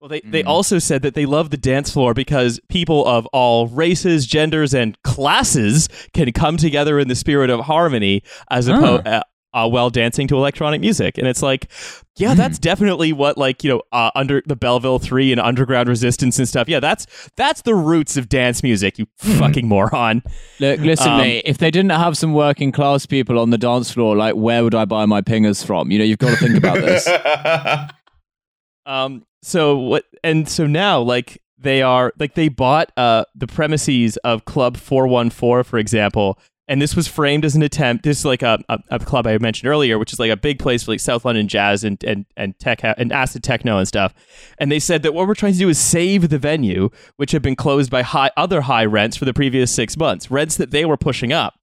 Well, they, they Mhm. also said that they love the dance floor because people of all races, genders, and classes can come together in the spirit of harmony, as opposed uh, uh, while dancing to electronic music. And it's like, yeah, that's definitely what like you know uh, under the Belleville Three and Underground Resistance and stuff. Yeah, that's that's the roots of dance music. You Hmm. fucking moron. Look, listen, Um, mate. If they didn't have some working class people on the dance floor, like where would I buy my pingers from? You know, you've got to think about this. Um. So what? And so now, like they are like they bought uh the premises of Club Four One Four, for example. And this was framed as an attempt. This is like a, a, a club I mentioned earlier, which is like a big place for like South London jazz and and and tech and acid techno and stuff. And they said that what we're trying to do is save the venue, which had been closed by high other high rents for the previous six months, rents that they were pushing up.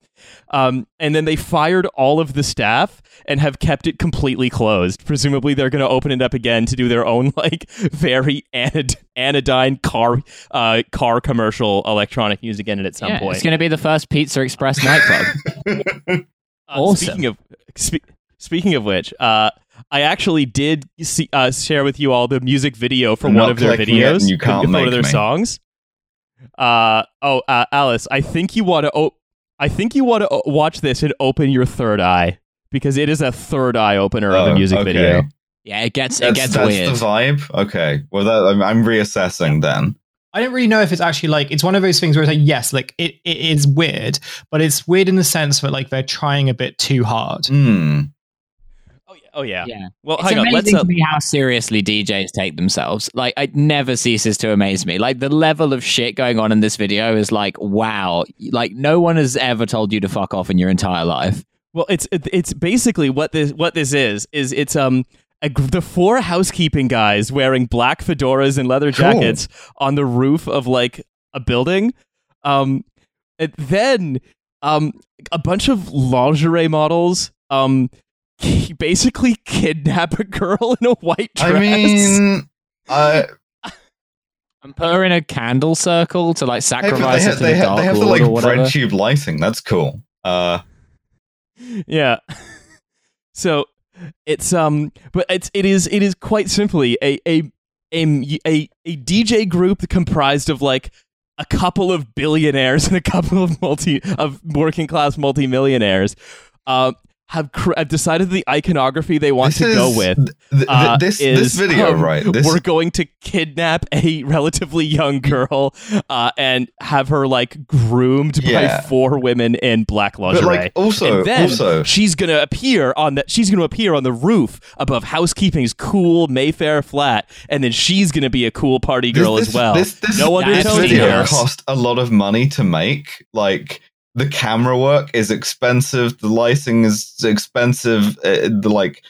Um, and then they fired all of the staff and have kept it completely closed. Presumably, they're going to open it up again to do their own like very anod- anodyne car uh, car commercial electronic music in it at some Yeah, point. It's going to be the first Pizza Express nightclub. Uh, Awesome. Speaking of spe- speaking of which, uh, I actually did see, uh, share with you all the music video for I'm one of their videos. you can't for one of their me. songs. Uh oh, uh, Alice, I think you want to. Oh, I think you want to watch this and open your third eye because it is a third eye opener of a Oh, music okay. video. yeah, it gets it gets that's weird. the vibe. Okay. Well, that, I'm, I'm reassessing then. I don't really know if it's actually like it's one of those things where it's like yes, like it, it is weird, but it's weird in the sense that like they're trying a bit too hard. Hmm. Oh yeah. Yeah. yeah. Well, It's hang on. amazing Let's. Uh, to me how seriously DJs take themselves. Like, it never ceases to amaze me. Like, the level of shit going on in this video is like, wow. Like, no one has ever told you to fuck off in your entire life. Well, it's it's basically what this what this is is it's um a, the four housekeeping guys wearing black fedoras and leather Cool. jackets on the roof of like a building. Um, and then um a bunch of lingerie models um basically kidnap a girl in a white dress. I mean, I And put her in a candle circle to like hey, sacrifice her have, to they the have, dark they have the like bread tube lighting. That's cool. Uh, yeah so it's um but it's it is it is quite simply a a a, a, a dj group comprised of like a couple of billionaires and a couple of multi of working class multimillionaires um have, cr- have decided the iconography they want this to go with th- th- uh, this is, this video, um, right? This we're going to kidnap a relatively young girl uh, and have her like groomed Yeah. by four women in black lingerie. but like also and then also she's gonna appear on that. She's gonna appear on the roof above housekeeping's cool Mayfair flat, and then she's gonna be a cool party girl this, as well. This, this, no That's this video cost a lot of money to make. Like the camera work is expensive, the lighting is expensive. Uh, the like,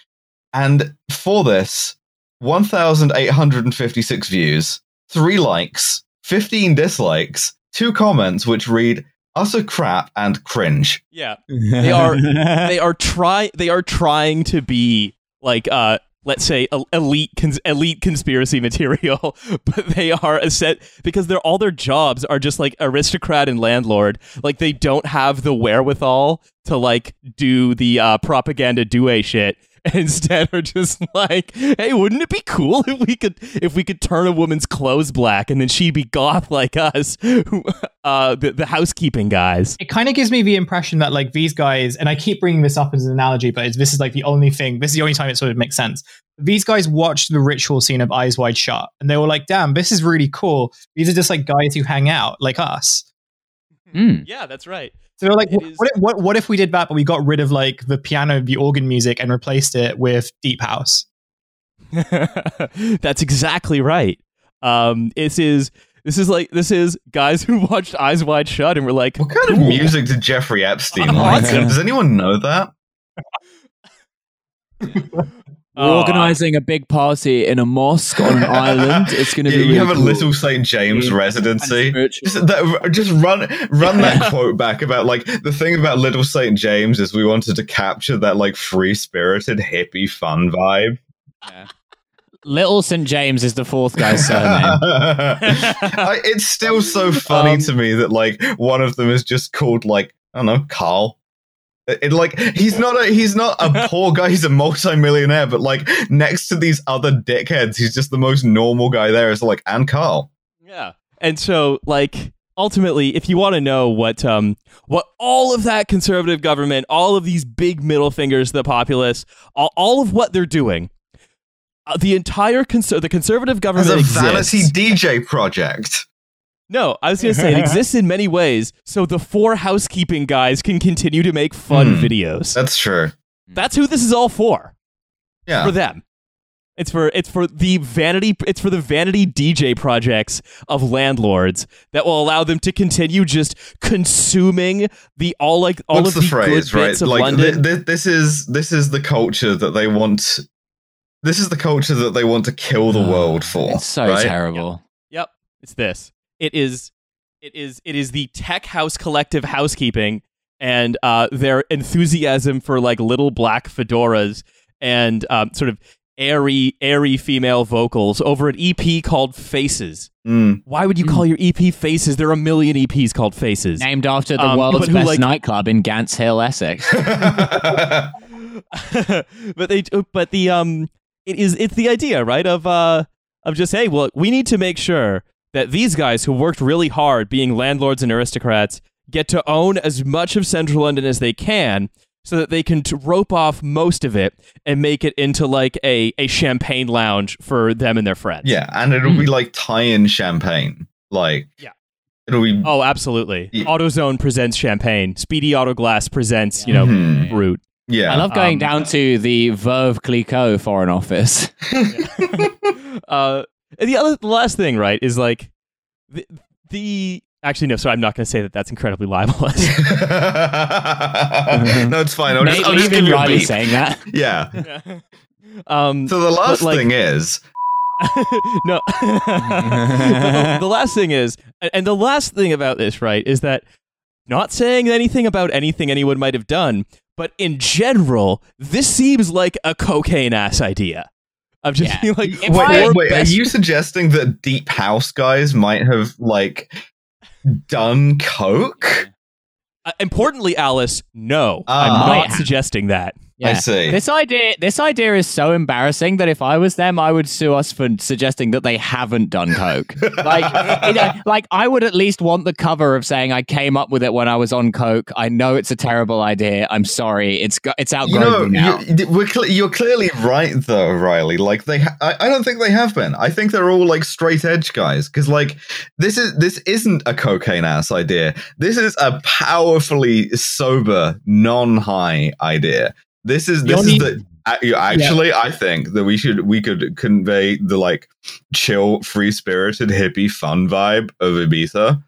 and for this, one thousand eight hundred and fifty-six views, three likes, fifteen dislikes, two comments which read "utter crap" and "cringe." Yeah, They are- they are try they are trying to be like uh let's say elite cons- elite conspiracy material but they are a set because they're all their jobs are just like aristocrat and landlord. Like they don't have the wherewithal to like do the uh propaganda due shit and instead are just like hey wouldn't it be cool if we could if we could turn a woman's clothes black and then she'd be goth like us uh the, the housekeeping guys It kind of gives me the impression that like these guys, and I keep bringing this up as an analogy, but it's, this is like the only thing. This is the only time it sort of makes sense. These guys watched the ritual scene of Eyes Wide Shut, and they were like, "Damn, this is really cool." These are just like guys who hang out like us. Hmm. yeah that's right So they're like, what, is- what, if- what, what if we did that, but we got rid of like the piano, the organ music, and replaced it with deep house? That's exactly right. Um, this is this is like this is guys who watched Eyes Wide Shut and were like, What kind of music did Jeffrey Epstein like? Does anyone know that? We're Oh, organizing a big party in a mosque on an island. It's going to be. you really have a cool. little St. James Yeah. residency. Just, that, just run run that quote back about like the thing about Little St. James is we wanted to capture that like free spirited hippie fun vibe. Yeah. Little St James is the fourth guy's surname. I, it's still so funny Um, to me that like one of them is just called like I don't know Carl. It, like he's not a he's not a poor guy. He's a multimillionaire, but like next to these other dickheads, he's just the most normal guy there. Is like and Carl. Yeah. And so like ultimately, if you want to know what um what all of that conservative government, all of these big middle fingers to the populace, all, all of what they're doing, uh, the entire conser- the conservative government As a exists. vanity DJ project. No, I was going to say it exists in many ways, so the four housekeeping guys can continue to make fun Hmm. videos. That's true. That's who this is all for. Yeah. For them. It's for it's for the vanity it's for the vanity DJ projects of landlords that will allow them to continue just consuming the all like all What's of the, the, phrase, good right? bits of Like London. thi- thi- this is this is the culture that they want. This is the culture that they want to kill the world for. It's so right? terrible. Yep, it's this. It is, it is, it is the tech house collective housekeeping and uh, their enthusiasm for like little black fedoras and um, sort of airy, airy female vocals over an EP called Faces. Mm. Why would you call your EP Faces? There are a million EPs called Faces. Named after the Um, world's but who, best like- nightclub in Gants Hill, Essex. but they, but the um, it is it's the idea, right? Of uh, of just hey, well, we need to make sure that these guys who worked really hard, being landlords and aristocrats, get to own as much of Central London as they can. So that they can t- rope off most of it and make it into like a, a champagne lounge for them and their friends. yeah, and it'll be like tie-in champagne. Like Yeah. it'll be. Oh, absolutely. Yeah. AutoZone presents champagne. Speedy Auto Glass presents, you know, Mhm. brute. yeah. I love going Um, down to the Veuve Clicquot Foreign Office. uh, and the other, the last thing, right, is like the, the actually no, sorry, I'm not going to say that. That's incredibly libelous. no, it's fine. I'll just, I'll just give even you a Riley beat. saying that. Yeah. um, So the last like- thing is, no, the, the last thing is, and the last thing about this, right, is that not saying anything about anything anyone might have done, but in general, this seems like a cocaine ass idea. Of just Yeah. being like, If four I- wait, wait, are you suggesting that deep house guys might have like done coke? Uh, importantly, Alice, no, Ah. I'm not suggesting that. I see. This idea, this idea is so embarrassing that if I was them, I would sue us for suggesting that they haven't done coke. like, you know, like I would at least want the cover of saying I came up with it when I was on coke. I know it's a terrible idea. I'm sorry. It's go- it's you outgrown know, me now. you, we're cle you're clearly right though, Riley. Like they, ha- I, I don't think they have been. I think they're all like straight edge guys. Because like this is this isn't a cocaine ass idea. This is a powerfully sober, non high idea. This is this only- is the. a- you- Actually, I think that we should we could convey the like chill, free spirited, hippie, fun vibe of Ibiza.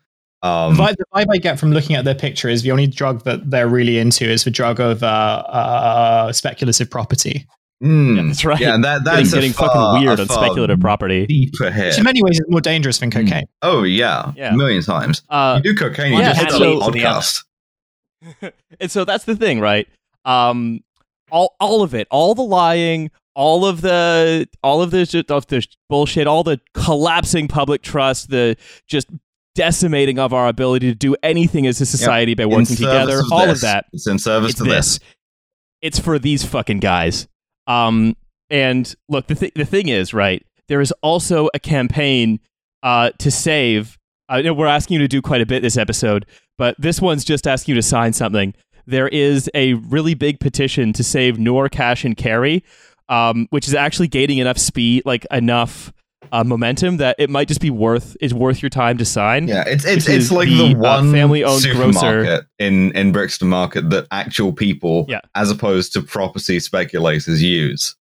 Um, The vibe, the vibe I get from looking at their picture is the only drug that they're really into is the drug of uh, uh, speculative property. mm, Yeah, that's right. Yeah, and that Getting, that's a getting far- fucking weird a on speculative property. deeper hit. Which in many ways is more dangerous than cocaine. Oh yeah, Yeah. a million times. Uh, you do cocaine, you yeah, just and do so- a podcast. and so that's the thing, right? Um, all all of it, all the lying, all of the all of the just of the bullshit, all the collapsing public trust, the just decimating of our ability to do anything as a society by working together, all this. of that. It's in service It's to this. this. It's for these fucking guys. Um, and look, the th- the thing is, right? There is also a campaign uh, to save. Uh, we're asking you to do quite a bit this episode, but this one's just asking you to sign something. There is a really big petition to save Noor Cash and Carry, um, which is actually gaining enough speed, like enough uh, momentum that it might just be worth is worth your time to sign. Yeah, it's it's it's like the, the, uh, one family-owned grocer. supermarket in in Brixton Market that actual people, Yeah. as opposed to property speculators, use.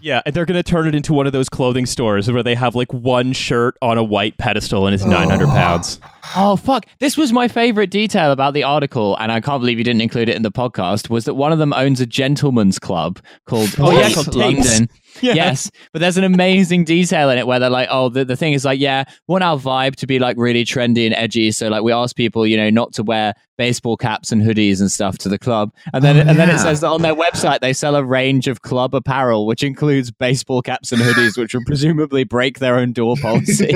Yeah, and they're going to turn it into one of those clothing stores where they have like one shirt on a white pedestal and it's 900 pounds. Oh fuck! This was my favorite detail about the article, and I can't believe you didn't include it in the podcast. Was that one of them owns a gentleman's club called Oh, yeah, called. London? Yeah. Yes, but there's an amazing detail in it where they're like, oh, the, the thing is like, yeah, we want our vibe to be like really trendy and edgy. So like, we ask people, you know, not to wear baseball caps and hoodies and stuff to the club. And then Oh, and then it says that on their website they sell a range of club apparel, which includes baseball caps and hoodies, which would presumably break their own door policy.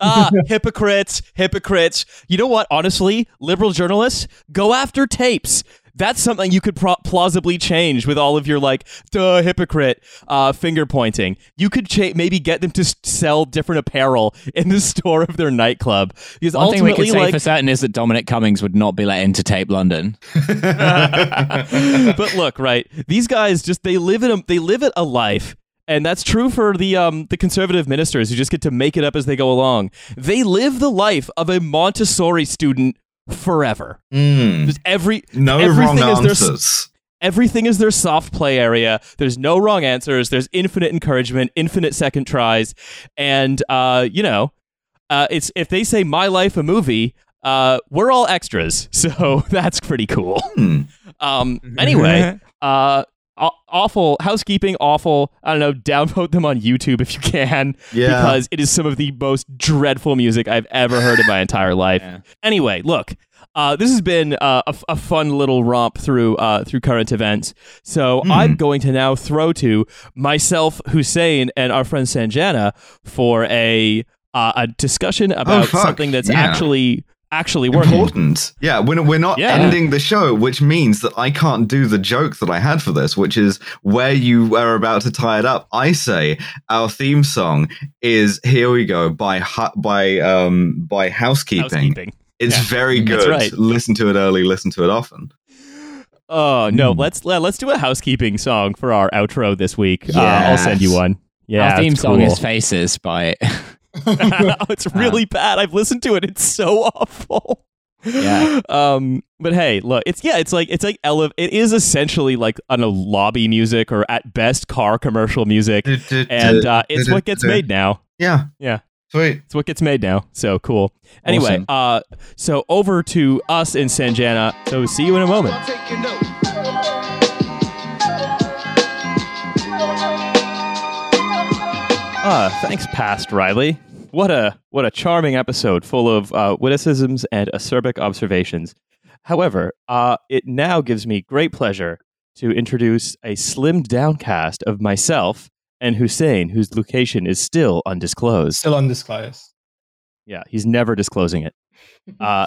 ah, hypocrites, hypocrites. You know what? Honestly, liberal journalists go after tapes. that's something you could pro- plausibly change with all of your like duh hypocrite uh, finger pointing. You could cha- maybe get them to s- sell different apparel in the store of their nightclub because One thing we ultimately, could say like, for certain is that Dominic Cummings would not be let into Tape London. but look, right? These guys just they live in a they live it a life. And that's true for the um the conservative ministers who just get to make it up as they go along. They live the life of a Montessori student forever. Mm. Just every No everything wrong is their answers. everything is their soft play area. There's no wrong answers. There's infinite encouragement, infinite second tries, and uh, you know, uh, it's if they say "My Life" a movie, uh, we're all extras, so that's pretty cool. Hmm. Um, anyway, uh, aw- awful housekeeping, awful. I don't know. Downvote them on YouTube if you can, Yeah. because it is some of the most dreadful music I've ever heard in my entire life. Yeah. Anyway, look. Uh, this has been uh, a, f- a fun little romp through uh, through current events. So Hmm. I'm going to now throw to myself, Hussein, and our friend Sanjana for a uh, a discussion about Oh, something that's Yeah. actually actually working. Important. Yeah, we're, we're not Yeah. ending the show, which means that I can't do the joke that I had for this, which is where you are about to tie it up. I say our theme song is "Here We Go" by by um by Housekeeping. Housekeeping. It's Yeah. very good. Right. Listen to it early. Listen to it often. Oh no, Hmm. let's let, let's do a housekeeping song for our outro this week. Uh, I'll send you one. Yeah, Our theme song cool. is Faces by. It's really bad. I've listened to it. It's so awful. Yeah. Um. But hey, look. It's yeah. It's like it's like ele- It is essentially like on a lobby music or at best car commercial music, and uh, it's what gets made now. Yeah. Yeah. Sweet. It's what gets made now. So cool. Anyway, Awesome. uh, so over to us in Sanjana. So see you in a moment. Ah, thanks, past Riley. What a what a charming episode, full of uh, witticisms and acerbic observations. However, uh, it now gives me great pleasure to introduce a slimmed down cast of myself and Hussein, whose location is still undisclosed. Still undisclosed. Yeah, he's never disclosing it. Uh,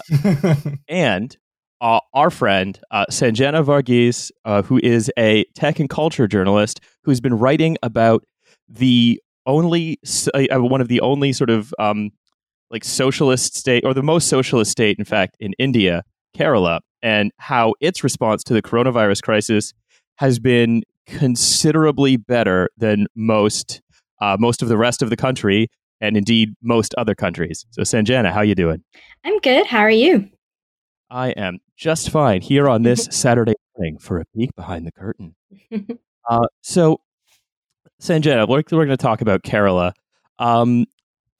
and uh, our friend uh, Sanjana Varghese, uh, who is a tech and culture journalist who's been writing about the only uh, uh, one of the only sort of um, like socialist state or the most socialist state, in fact, in India, Kerala, and how its response to the coronavirus crisis has been considerably better than most uh, most of the rest of the country and indeed most other countries. So Sanjana, how you doing? I'm good. How are you? I am just fine here on this Saturday morning for a peek behind the curtain. Uh, so, Sanjana, we're, we're going to talk about Kerala. Um,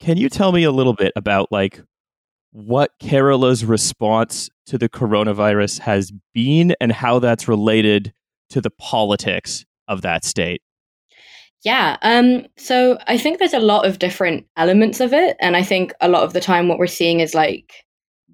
can you tell me a little bit about like what Kerala's response to the coronavirus has been and how that's related to the politics of that state? Yeah. Um, so I think there's a lot of different elements of it. And I think a lot of the time what we're seeing is like,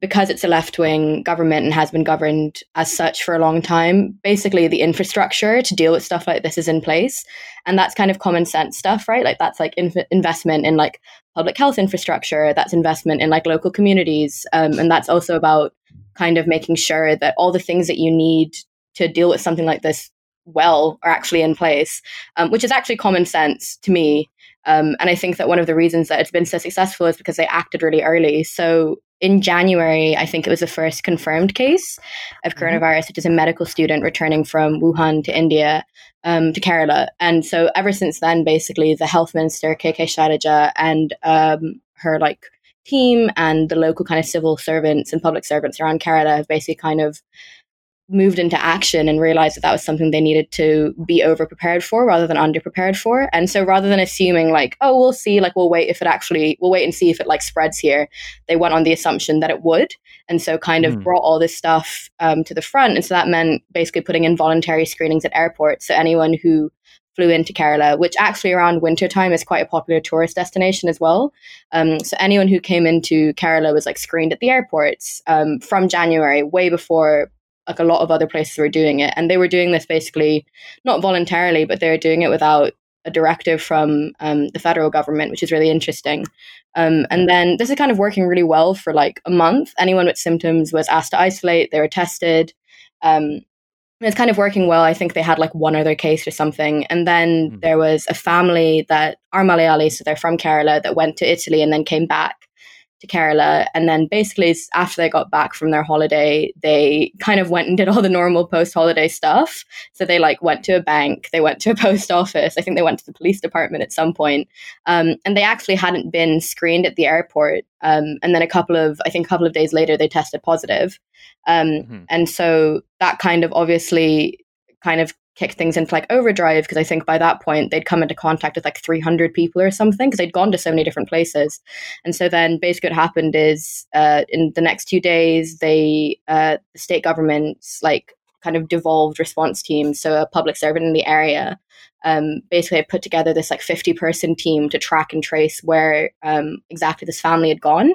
because it's a left wing government and has been governed as such for a long time, basically the infrastructure to deal with stuff like this is in place. And that's kind of common sense stuff, right? Like that's like inv- investment in like public health infrastructure, that's investment in like local communities. Um, and that's also about kind of making sure that all the things that you need to deal with something like this well are actually in place, um, which is actually common sense to me. Um, and I think that one of the reasons that it's been so successful is because they acted really early. So in January, I think it was the first confirmed case of coronavirus, which is a medical student returning from Wuhan to India um, to Kerala. And so ever since then, basically, the health minister, KK Shailaja, and um, her like team and the local kind of civil servants and public servants around Kerala have basically kind of moved into action and realized that that was something they needed to be over prepared for rather than under prepared for and so rather than assuming like oh we'll see like we'll wait if it actually we'll wait and see if it like spreads here they went on the assumption that it would and so kind of Hmm. brought all this stuff um, to the front and so that meant basically putting in voluntary screenings at airports so anyone who flew into Kerala, which actually around wintertime is quite a popular tourist destination as well. Um, so anyone who came into Kerala was like screened at the airports um, from January, way before like a lot of other places were doing it. And they were doing this basically not voluntarily, but they were doing it without a directive from um, the federal government, which is really interesting. Um, and then this is kind of working really well for like a month. Anyone with symptoms was asked to isolate, they were tested. Um, it's kind of working well. I think they had like one other case or something. And then Mhm. there was a family that are Malayali, so they're from Kerala, that went to Italy and then came back to Kerala. And then basically, after they got back from their holiday, they kind of went and did all the normal post holiday stuff. So they like went to a bank, they went to a post office. I think they went to the police department at some point. Um, and they actually hadn't been screened at the airport. Um, and then a couple of, I think a couple of days later, they tested positive. Um, Mhm. and so that kind of obviously kind of kicked things into like overdrive because I think by that point they'd come into contact with like 300 people or something because they'd gone to so many different places. And so then basically what happened is uh, in the next two days, they, uh, the state government's like kind of devolved response team, so a public servant in the area, um, basically had put together this like 50 person team to track and trace where um, exactly this family had gone.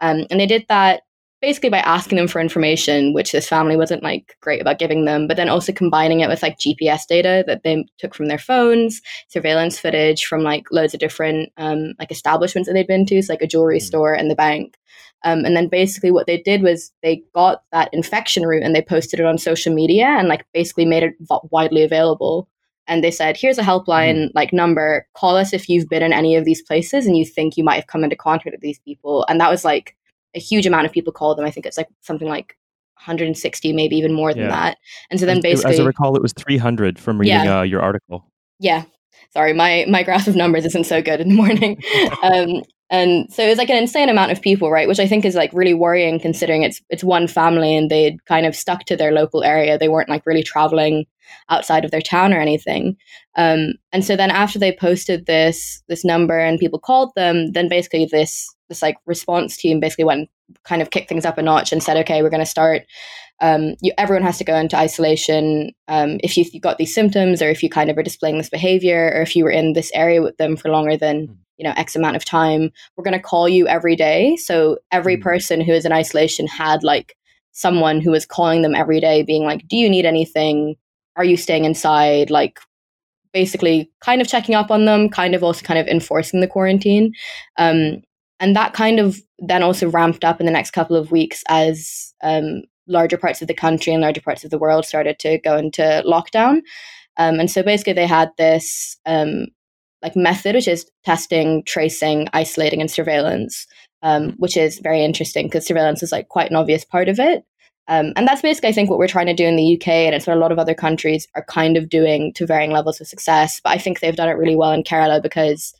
Um, and they did that basically by asking them for information, which this family wasn't like great about giving them, but then also combining it with like GPS data that they took from their phones, surveillance footage from like loads of different um, like establishments that they'd been to, so like a jewelry Mhm. store and the bank. Um, and then basically what they did was they got that infection route and they posted it on social media and like basically made it v- widely available. And they said, here's a helpline like number. Call us if you've been in any of these places and you think you might have come into contact with these people. And that was like a huge amount of people called them. I think it's like something like 160, maybe even more than Yeah. that. And so then basically, as I recall, it was 300 from reading Yeah. uh, your article. yeah. Sorry, my my grasp of numbers isn't so good in the morning. um, and so it was like an insane amount of people, right? Which I think is like really worrying considering it's it's one family and they'd kind of stuck to their local area. They weren't like really traveling outside of their town or anything. Um, and so then after they posted this this number and people called them, then basically this this like response team basically went kind of kicked things up a notch and said, okay, we're going to start um, you, everyone has to go into isolation um, if you, you got these symptoms or if you kind of are displaying this behavior or if you were in this area with them for longer than Mhm. you know x amount of time we're going to call you every day so every Mhm. person who is in isolation had like someone who was calling them every day being like do you need anything are you staying inside like basically kind of checking up on them kind of also kind of enforcing the quarantine um, and that kind of then also ramped up in the next couple of weeks as um, larger parts of the country and larger parts of the world started to go into lockdown. Um, and so basically, they had this um, like method, which is testing, tracing, isolating, and surveillance, um, which is very interesting because surveillance is like quite an obvious part of it. Um, and that's basically, I think, what we're trying to do in the UK, and it's what a lot of other countries are kind of doing to varying levels of success. But I think they've done it really well in Kerala because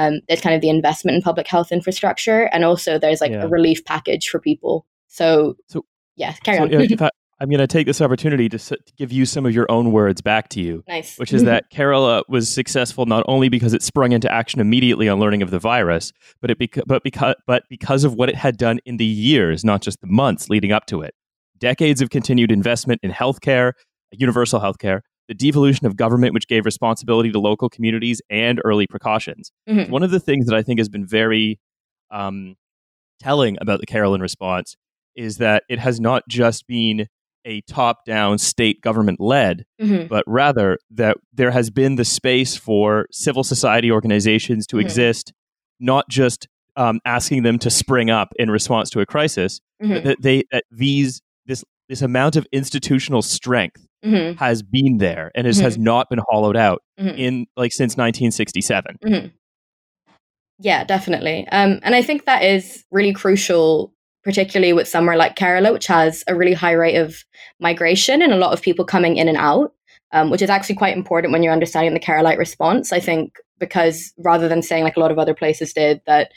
um, there's kind of the investment in public health infrastructure, and also there's like Yeah. a relief package for people. So, So- yeah, carry So, on. I, I'm going to take this opportunity to, s- to give you some of your own words back to you, nice. which is that Kerala was successful not only because it sprung into action immediately on learning of the virus, but it beca- but because but because of what it had done in the years, not just the months leading up to it. Decades of continued investment in healthcare, universal healthcare, the devolution of government, which gave responsibility to local communities, and early precautions. Mhm. One of the things that I think has been very um, telling about the Keralan response is that it has not just been a top down state government led, Mhm. but rather that there has been the space for civil society organizations to Mhm. exist, not just um, asking them to spring up in response to a crisis, but Mhm. that they that these this amount of institutional strength Mhm. has been there and is, has not been hollowed out Mhm. in like since 1967. Mhm. Yeah, definitely. Um, and I think that is really crucial, particularly with somewhere like Kerala, which has a really high rate of migration and a lot of people coming in and out, um, which is actually quite important when you're understanding the Keralite response. I think because rather than saying like a lot of other places did that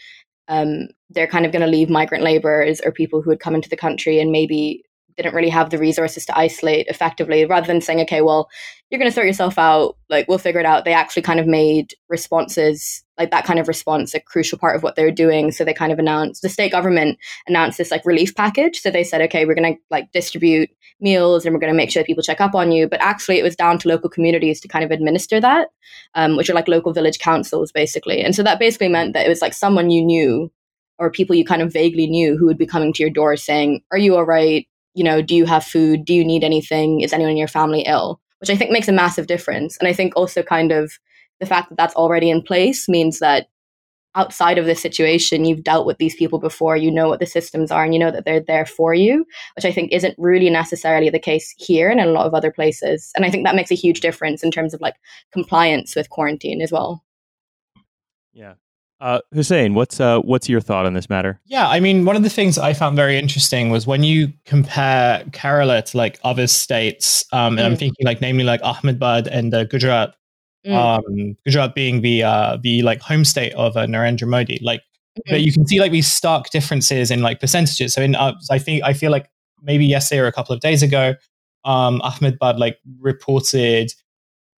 um, they're kind of going to leave migrant laborers or people who had come into the country and maybe didn't really have the resources to isolate effectively, rather than saying, okay, well, you're going to sort yourself out, like we'll figure it out. They actually kind of made responses, like that kind of response, a crucial part of what they were doing. So they kind of announced, the state government announced this like relief package. So they said, okay, we're going to like distribute meals and we're going to make sure people check up on you. But actually, it was down to local communities to kind of administer that, um, which are like local village councils, basically. And so that basically meant that it was like someone you knew or people you kind of vaguely knew who would be coming to your door saying, Are you all right? You know, do you have food? Do you need anything? Is anyone in your family ill? Which I think makes a massive difference. And I think also kind of the fact that that's already in place means that outside of this situation, you've dealt with these people before, you know what the systems are, and you know that they're there for you, which I think isn't really necessarily the case here and in a lot of other places. And I think that makes a huge difference in terms of like compliance with quarantine as well. Yeah. Uh, Hussein, what's uh, what's your thought on this matter? Yeah, I mean, one of the things I found very interesting was when you compare Kerala to like other states, um, and mm. I'm thinking like namely like Ahmedabad and uh, Gujarat, mm. um, Gujarat being the uh, the like home state of uh, Narendra Modi, like, mm. but you can see like these stark differences in like percentages. So in uh, I think I feel like maybe yesterday or a couple of days ago, um, Ahmedabad like reported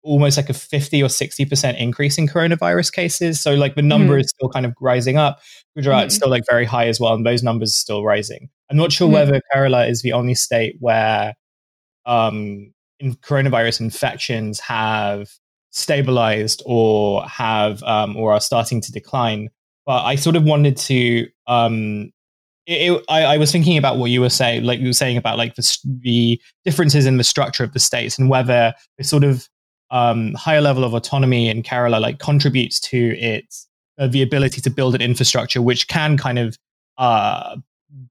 almost like a 50 or 60% increase in coronavirus cases. So like the number mm. is still kind of rising up. Gujarat mm. is still like very high as well, and those numbers are still rising. I'm not sure mm. whether Kerala is the only state where um, in coronavirus infections have stabilized or have um, or are starting to decline. But I sort of wanted to um, it, it, I, I, was thinking about what you were saying, like you were saying about like the, the differences in the structure of the states and whether the sort of um, higher level of autonomy in Kerala like contributes to its uh, the ability to build an infrastructure which can kind of uh,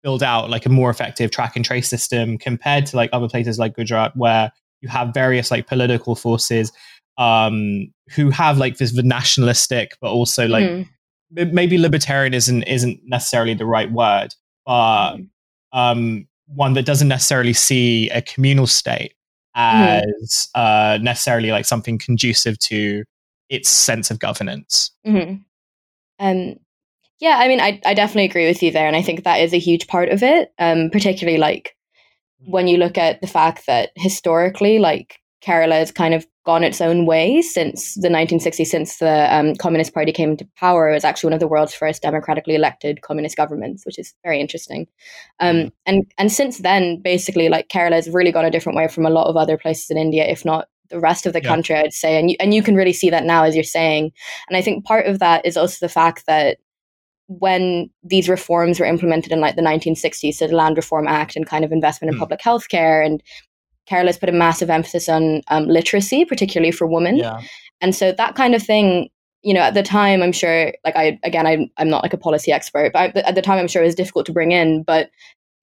build out like a more effective track and trace system compared to like other places like Gujarat where you have various like political forces um, who have like this nationalistic but also like mm. maybe libertarianism isn't necessarily the right word but mm. um, one that doesn't necessarily see a communal state Mm-hmm. As mm-hmm. uh, necessarily like something conducive to its sense of governance. Mm-hmm. Um, yeah, I mean, I, I definitely agree with you there. And I think that is a huge part of it, um, particularly like when you look at the fact that historically, like Kerala is kind of gone its own way since the 1960s, since the um, Communist Party came into power. It was actually one of the world's first democratically elected communist governments, which is very interesting. Um, and and since then, basically, like Kerala has really gone a different way from a lot of other places in India, if not the rest of the yeah. country, I'd say. And you, and you can really see that now, as you're saying. And I think part of that is also the fact that when these reforms were implemented in like the 1960s, so the Land Reform Act and kind of investment in mm. public health care and Kerala's put a massive emphasis on um, literacy, particularly for women. Yeah. And so that kind of thing, you know, at the time, I'm sure, like I, again, I, I'm not like a policy expert, but I, at the time, I'm sure it was difficult to bring in. But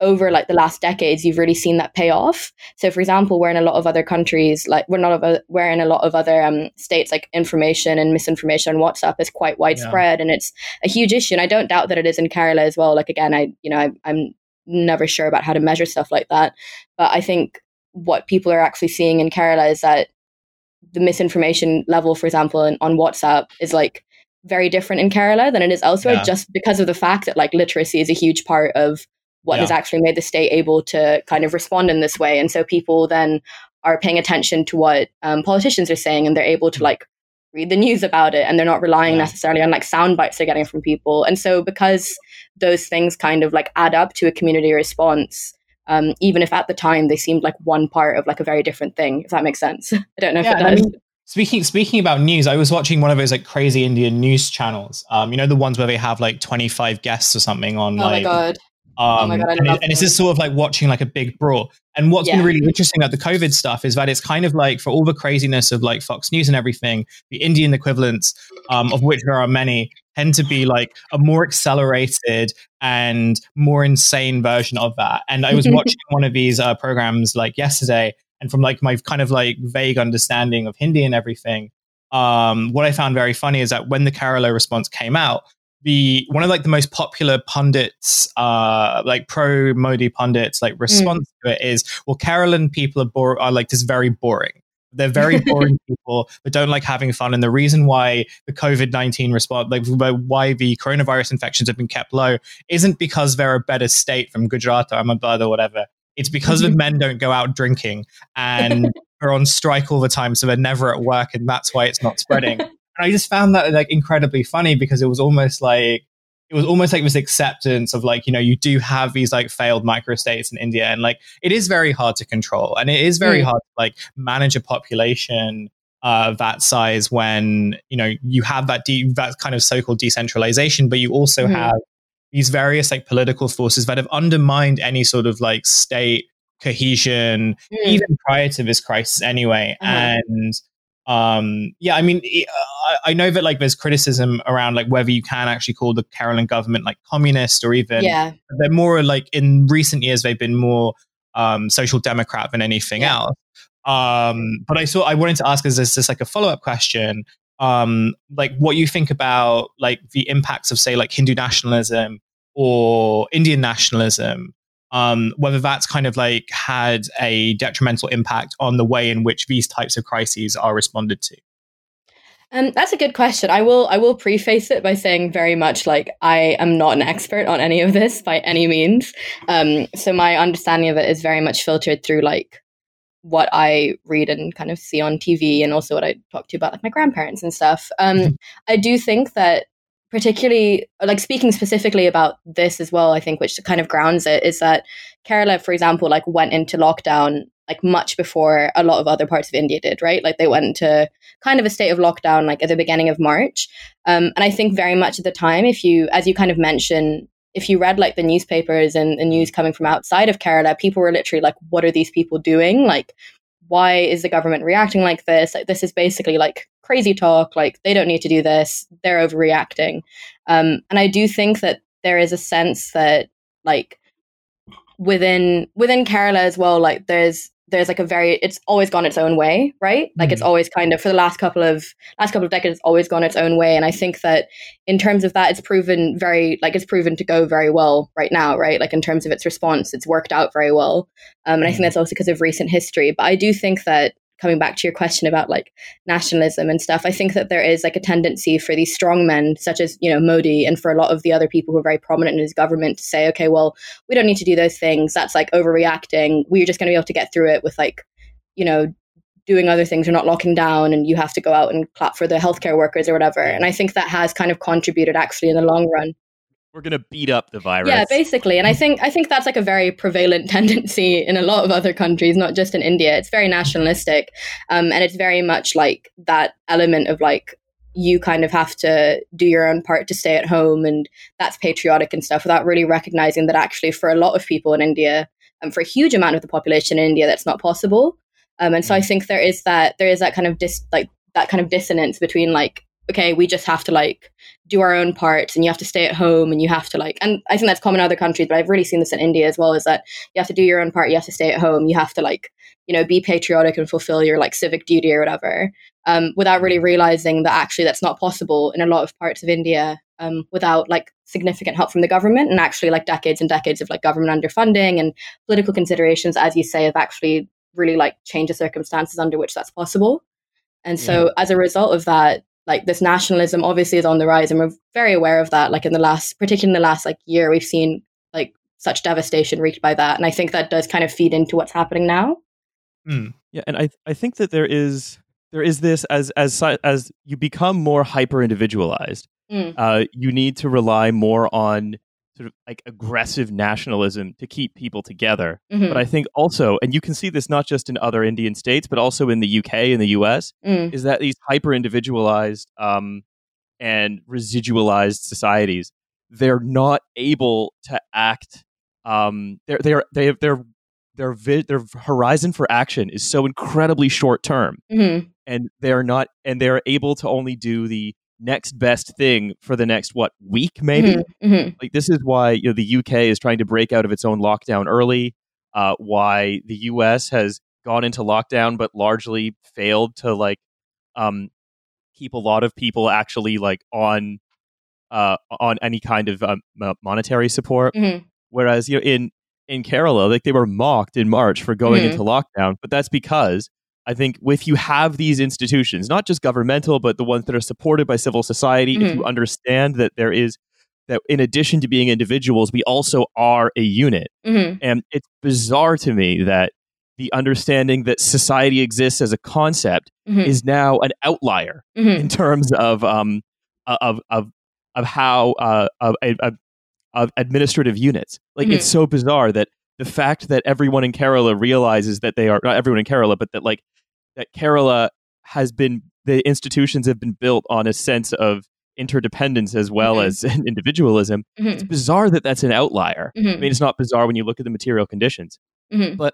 over like the last decades, you've really seen that pay off. So, for example, where in a lot of other countries, like we're not of where in a lot of other um, states, like information and misinformation on WhatsApp is quite widespread, yeah. and it's a huge issue. And I don't doubt that it is in Kerala as well. Like again, I, you know, I, I'm never sure about how to measure stuff like that, but I think what people are actually seeing in Kerala is that the misinformation level, for example, in, on WhatsApp is like very different in Kerala than it is elsewhere, yeah. just because of the fact that like literacy is a huge part of what yeah. has actually made the state able to kind of respond in this way. And so people then are paying attention to what um, politicians are saying and they're able to mm. like read the news about it and they're not relying yeah. necessarily on like sound bites they're getting from people. And so because those things kind of like add up to a community response, um, even if at the time they seemed like one part of like a very different thing. If that makes sense, I don't know yeah, if it does. I mean, speaking speaking about news, I was watching one of those like crazy Indian news channels. Um, you know the ones where they have like twenty five guests or something on. Oh like, my god! Um, oh my God, and, it, and, it's just sort of like watching like a big brawl. And what's yeah. been really interesting about the COVID stuff is that it's kind of like for all the craziness of like Fox News and everything, the Indian equivalents, um, of which there are many, tend to be like a more accelerated and more insane version of that. And I was watching one of these uh, programs like yesterday, and from like my kind of like vague understanding of Hindi and everything, um, what I found very funny is that when the Kerala response came out, the one of like the most popular pundits, uh, like pro Modi pundits, like response mm. to it is, well, Kerala people are bore- are like just very boring. They're very boring people that don't like having fun. And the reason why the COVID 19 response, like why the coronavirus infections have been kept low, isn't because they're a better state from Gujarat or Ahmedabad or whatever. It's because the mm-hmm. men don't go out drinking and are on strike all the time. So they're never at work. And that's why it's not spreading. And I just found that like incredibly funny because it was almost like it was almost like this acceptance of like you know you do have these like failed microstates in India and like it is very hard to control and it is very mm. hard to like manage a population uh, that size when you know you have that de- that kind of so-called decentralization, but you also mm. have these various like political forces that have undermined any sort of like state cohesion mm. even prior to this crisis anyway, uh-huh. and um, yeah, I mean, I, I know that like there's criticism around like whether you can actually call the Keralan government like communist or even Yeah. they're more like in recent years they've been more um, social democrat than anything Yeah. else. Um, but I saw I wanted to ask as this just like a follow up question, um, like what you think about like the impacts of say like Hindu nationalism or Indian nationalism, um, whether that's kind of like had a detrimental impact on the way in which these types of crises are responded to. Um, that's a good question. I will I will preface it by saying very much like I am not an expert on any of this by any means. Um, so my understanding of it is very much filtered through like what I read and kind of see on TV, and also what I talk to about like my grandparents and stuff. Um, Mhm. I do think that particularly like speaking specifically about this as well, I think which kind of grounds it is that Kerala, for example, like went into lockdown like much before a lot of other parts of India did, right? Like they went into kind of a state of lockdown like at the beginning of March. Um, and I think very much at the time, if you, as you kind of mentioned, if you read like the newspapers and the news coming from outside of Kerala, people were literally like, what are these people doing? Like, why is the government reacting like this? Like, this is basically like crazy talk. Like, they don't need to do this. They're overreacting. Um, and I do think that there is a sense that like within within Kerala as well, like there's there's like a very it's always gone its own way, right? Like it's always kind of for the last couple of last couple of decades, it's always gone its own way. And I think that in terms of that, it's proven very like it's proven to go very well right now, right? Like in terms of its response, it's worked out very well. Um, and I think that's also because of recent history. But I do think that coming back to your question about like nationalism and stuff, I think that there is like a tendency for these strong men, such as you know Modi, and for a lot of the other people who are very prominent in his government, to say, okay, well, we don't need to do those things. That's like overreacting. We're just going to be able to get through it with like, you know, doing other things. We're not locking down, and you have to go out and clap for the healthcare workers or whatever. And I think that has kind of contributed actually in the long run. We're gonna beat up the virus. Yeah, basically. And I think I think that's like a very prevalent tendency in a lot of other countries, not just in India. It's very nationalistic, um, and it's very much like that element of like you kind of have to do your own part to stay at home, and that's patriotic and stuff, without really recognizing that actually for a lot of people in India, and for a huge amount of the population in India, that's not possible. Um, and so I think there is that there is that kind of dis like that kind of dissonance between like okay, we just have to like do our own parts and you have to stay at home and you have to like and I think that's common in other countries, but I've really seen this in India as well, is that you have to do your own part, you have to stay at home, you have to like, you know, be patriotic and fulfill your like civic duty or whatever. Um, without really realizing that actually that's not possible in a lot of parts of India um, without like significant help from the government and actually like decades and decades of like government underfunding and political considerations, as you say, have actually really like changed the circumstances under which that's possible. And so as a result of that, like this nationalism obviously is on the rise and we're very aware of that like in the last particularly in the last like year we've seen like such devastation wreaked by that and i think that does kind of feed into what's happening now Yeah, and I I think that there is there is this as as as you become more hyper individualized, Mm. uh, you need to rely more on sort of like aggressive nationalism to keep people together. Mhm. But I think also, and you can see this not just in other Indian states, but also in the UK and the US, Mm. is that these hyper individualized um, and residualized societies, they're not able to act. Um, they're they're they they're their vi- their horizon for action is so incredibly short term, Mhm. and they're not and they're able to only do the next best thing for the next what week maybe Mhm. Mhm. like this is why you know the UK is trying to break out of its own lockdown early. Uh, why the US has gone into lockdown but largely failed to like um, keep a lot of people actually like on uh, on any kind of um, monetary support. Mhm. Whereas you know in in Kerala, like they were mocked in March for going Mhm. into lockdown, but that's because I think if you have these institutions, not just governmental, but the ones that are supported by civil society, if Mhm. you understand that there is that in addition to being individuals, we also are a unit. Mhm. And it's bizarre to me that the understanding that society exists as a concept Mhm. is now an outlier Mhm. in terms of um of of of how uh of, of, of administrative units. Like it's so bizarre that the fact that everyone in Kerala realizes that they are not everyone in Kerala, but that like that Kerala has been the institutions have been built on a sense of interdependence as well Mhm. as individualism. It's Mhm. bizarre that that's an outlier. I Mhm. mean, it's not bizarre when you look at the material conditions. Mhm.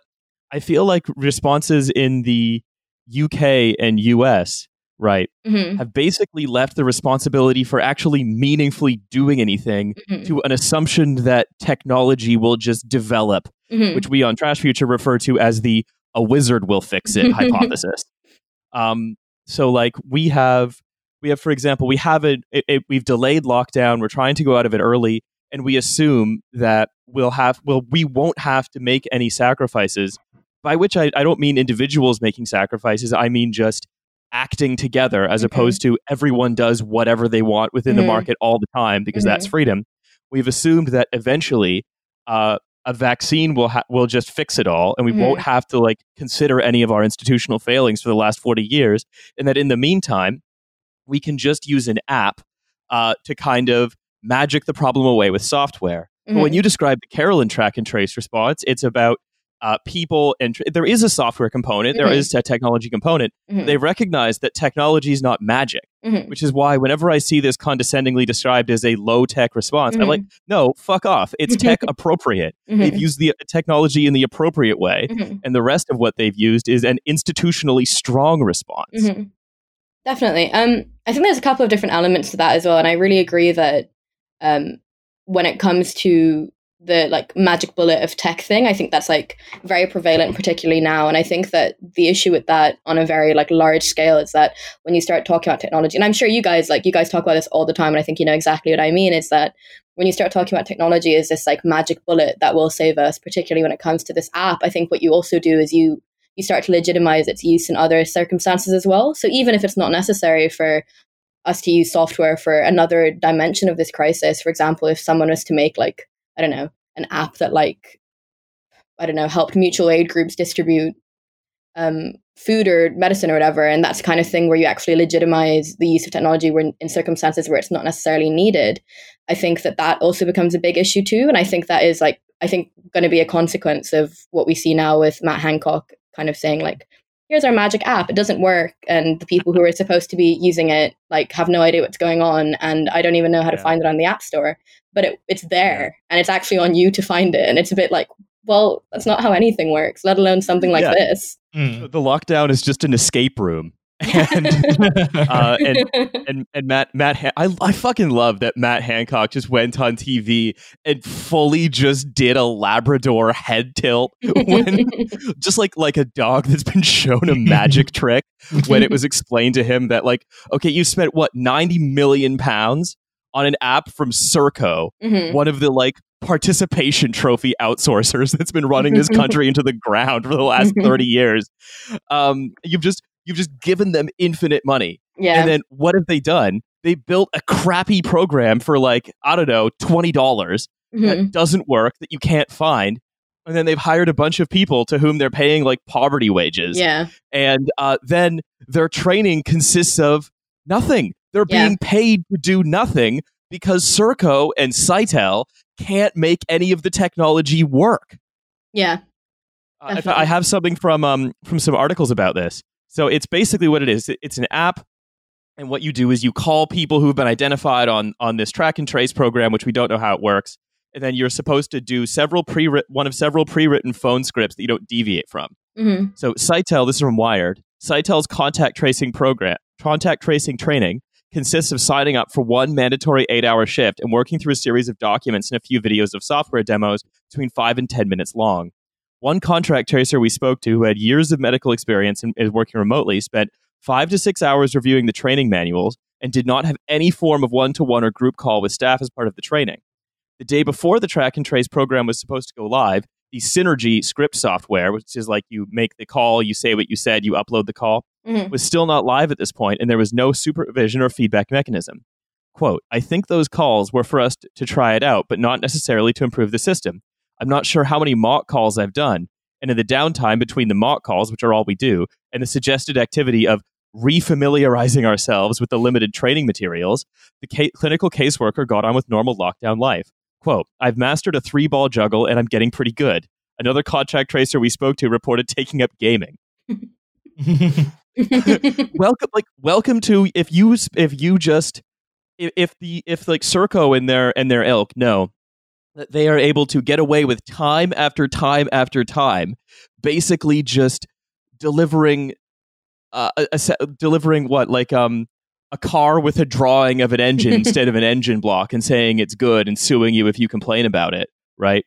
I feel like responses in the UK and US, right, Mhm, have basically left the responsibility for actually meaningfully doing anything mhm, to an assumption that technology will just develop, mhm. which we on Trash Future refer to as the a wizard will fix it hypothesis. Um, so like we have we have for example we have it, it, it we've delayed lockdown we're trying to go out of it early and we assume that we'll have well we won't have to make any sacrifices by which I, I don't mean individuals making sacrifices i mean just acting together as Mhm. opposed to everyone does whatever they want within the Mhm. market all the time because that's freedom we've assumed that eventually uh, a vaccine will ha- will just fix it all and we Mhm. won't have to like consider any of our institutional failings for the last 40 years and that in the meantime we can just use an app uh, to kind of magic the problem away with software. But when Mhm. you describe the Keralan track and trace response, it's about uh, people and tr- there is a software component, there Mhm. is a technology component. Mhm. They've recognized that technology is not magic, Mhm. which is why whenever I see this condescendingly described as a low tech response, I'm like, no, fuck off. It's tech appropriate. They've Mhm. used the technology in the appropriate way. Mhm. And the rest of what they've used is an institutionally strong response. Definitely. Um, I think there's a couple of different elements to that as well, and I really agree that um, when it comes to the like magic bullet of tech thing, I think that's like very prevalent, particularly now. And I think that the issue with that on a very like large scale is that when you start talking about technology, and I'm sure you guys like you guys talk about this all the time, and I think you know exactly what I mean. Is that when you start talking about technology is this like magic bullet that will save us, particularly when it comes to this app. I think what you also do is you you start to legitimize its use in other circumstances as well. So even if it's not necessary for us to use software for another dimension of this crisis, for example, if someone was to make like, I don't know, an app that like, I don't know, helped mutual aid groups distribute um, food or medicine or whatever, and that's the kind of thing where you actually legitimize the use of technology when, in circumstances where it's not necessarily needed. I think that that also becomes a big issue too, and I think that is like I think going to be a consequence of what we see now with Matt Hancock kind of saying like here's our magic app it doesn't work and the people who are supposed to be using it like have no idea what's going on and i don't even know how to Yeah. find it on the app store but it, it's there and it's actually on you to find it and it's a bit like well that's not how anything works let alone something like Yeah. this Mm. The lockdown is just an escape room. And uh, and and and Matt Matt Han- I I fucking love that Matt Hancock just went on TV and fully just did a Labrador head tilt when just like like a dog that's been shown a magic trick when it was explained to him that like okay you spent what 90 million pounds on an app from Serco Mhm. one of the like participation trophy outsourcers that's been running this country into the ground for the last 30 years um you've just you've just given them infinite money. Yeah. And then what have they done? They built a crappy program for like i don't know $20 Mhm. that doesn't work that you can't find. And then they've hired a bunch of people to whom they're paying like poverty wages. Yeah. And uh, then their training consists of nothing. They're Yeah. being paid to do nothing because Serco and Sitel can't make any of the technology work. Yeah. Uh, Definitely. I have something from um from some articles about this. So it's basically what it is. It's an app, and what you do is you call people who've been identified on on this track and trace program, which we don't know how it works, and then you're supposed to do several pre one of several pre written phone scripts that you don't deviate from. hmm So Sitel, this is from Wired. Sitel's contact tracing program, contact tracing training consists of signing up for one mandatory eight hour shift and working through a series of documents and a few videos of software demos between five and 10 minutes long. One contract tracer we spoke to who had years of medical experience and is working remotely spent five to six hours reviewing the training manuals and did not have any form of one to one or group call with staff as part of the training. The day before the track and trace program was supposed to go live, the Synergy script software, which is like you make the call, you say what you said, you upload the call, hmm was still not live at this point, and there was no supervision or feedback mechanism. Quote, I think those calls were for us to try it out, but not necessarily to improve the system. I'm not sure how many mock calls I've done. And in the downtime between the mock calls, which are all we do, and the suggested activity of refamiliarizing ourselves with the limited training materials, the ca- clinical caseworker got on with normal lockdown life. Quote, I've mastered a three ball juggle and I'm getting pretty good. Another contract tracer we spoke to reported taking up gaming welcome like welcome to if you if you just if, if the if like Serco and their and their ilk know that they are able to get away with time after time after time basically just delivering uh, a, a se- delivering what like um a car with a drawing of an engine instead of an engine block and saying it's good and suing you if you complain about it, right?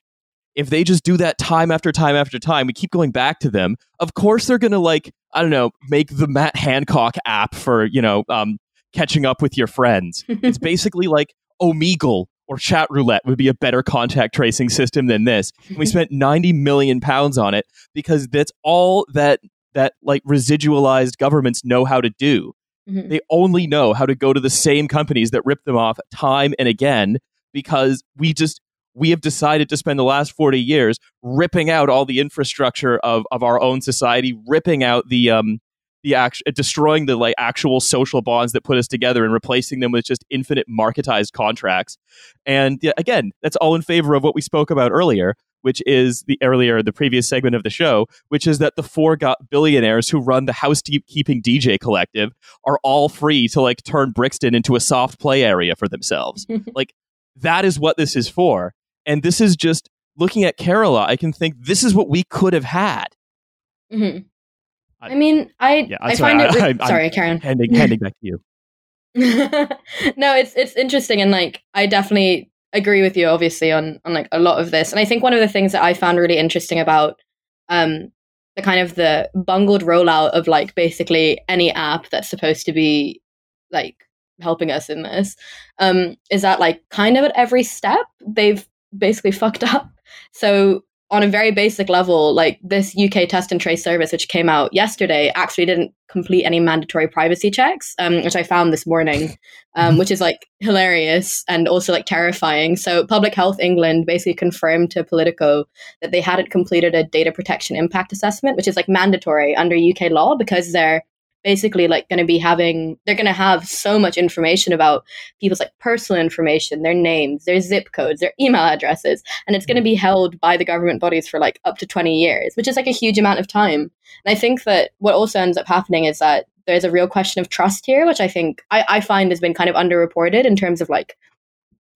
If they just do that time after time after time, we keep going back to them. Of course, they're going to like I don't know, make the Matt Hancock app for you know um, catching up with your friends. It's basically like Omegle or Chat Roulette would be a better contact tracing system than this. And we spent 90 million pounds on it because that's all that that like residualized governments know how to do. Mhm. They only know how to go to the same companies that rip them off time and again because we just we have decided to spend the last 40 years ripping out all the infrastructure of, of our own society, ripping out the um the act- destroying the like actual social bonds that put us together and replacing them with just infinite marketized contracts. And yeah, again, that's all in favor of what we spoke about earlier, which is the earlier the previous segment of the show, which is that the four go- billionaires who run the housekeeping DJ collective are all free to like turn Brixton into a soft play area for themselves. like that is what this is for. And this is just looking at Kerala, I can think this is what we could have had. Mhm. I- I mean, I Yeah, I'm sorry, find it. I- re- I'm- I'm sorry, Karen. Handing handing back to you. no, it's it's interesting and like I definitely agree with you obviously on on like a lot of this. And I think one of the things that I found really interesting about um the kind of the bungled rollout of like basically any app that's supposed to be like helping us in this um is that like kind of at every step they've basically fucked up. So on a very basic level, like this UK test and trace service, which came out yesterday, actually didn't complete any mandatory privacy checks, um, which I found this morning, um, which is like hilarious and also like terrifying. So, Public Health England basically confirmed to Politico that they hadn't completed a data protection impact assessment, which is like mandatory under UK law because they're basically like going to be having they're going to have so much information about people's like personal information their names their zip codes their email addresses and it's going to be mm-hmm. held by the government bodies for like up to 20 years which is like a huge amount of time and i think that what also ends up happening is that there's a real question of trust here which i think i, I find has been kind of underreported in terms of like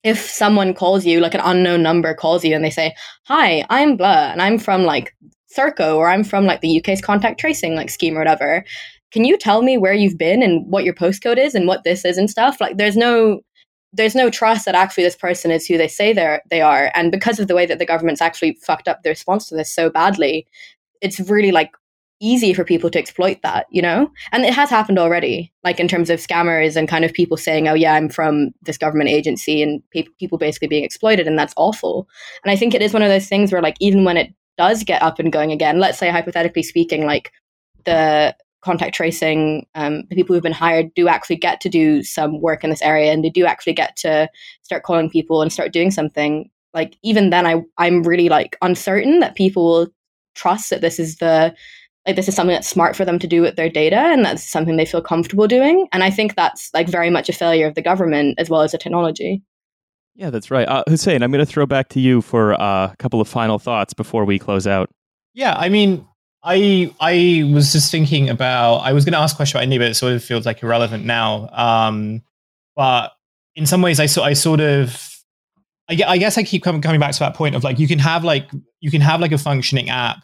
if someone calls you like an unknown number calls you and they say hi i'm blah and i'm from like Serco or I'm from like the UK's contact tracing like scheme or whatever. Can you tell me where you've been and what your postcode is and what this is and stuff? Like there's no there's no trust that actually this person is who they say they they are. And because of the way that the government's actually fucked up the response to this so badly, it's really like easy for people to exploit that, you know? And it has happened already, like in terms of scammers and kind of people saying, oh, yeah, I'm from this government agency and pe- people basically being exploited. And that's awful. And I think it is one of those things where, like, even when it does get up and going again, let's say, hypothetically speaking, like the contact tracing, um, the people who've been hired do actually get to do some work in this area and they do actually get to start calling people and start doing something. Like, even then, I, I'm really like uncertain that people will trust that this is the like this is something that's smart for them to do with their data and that's something they feel comfortable doing and i think that's like very much a failure of the government as well as the technology Yeah, that's right. Uh, Hussein, I'm going to throw back to you for uh, a couple of final thoughts before we close out. Yeah, I mean, I I was just thinking about. I was going to ask a question about India, but it sort of feels like irrelevant now. Um, but in some ways, I sort I sort of. I, I guess I keep coming coming back to that point of like you can have like you can have like a functioning app,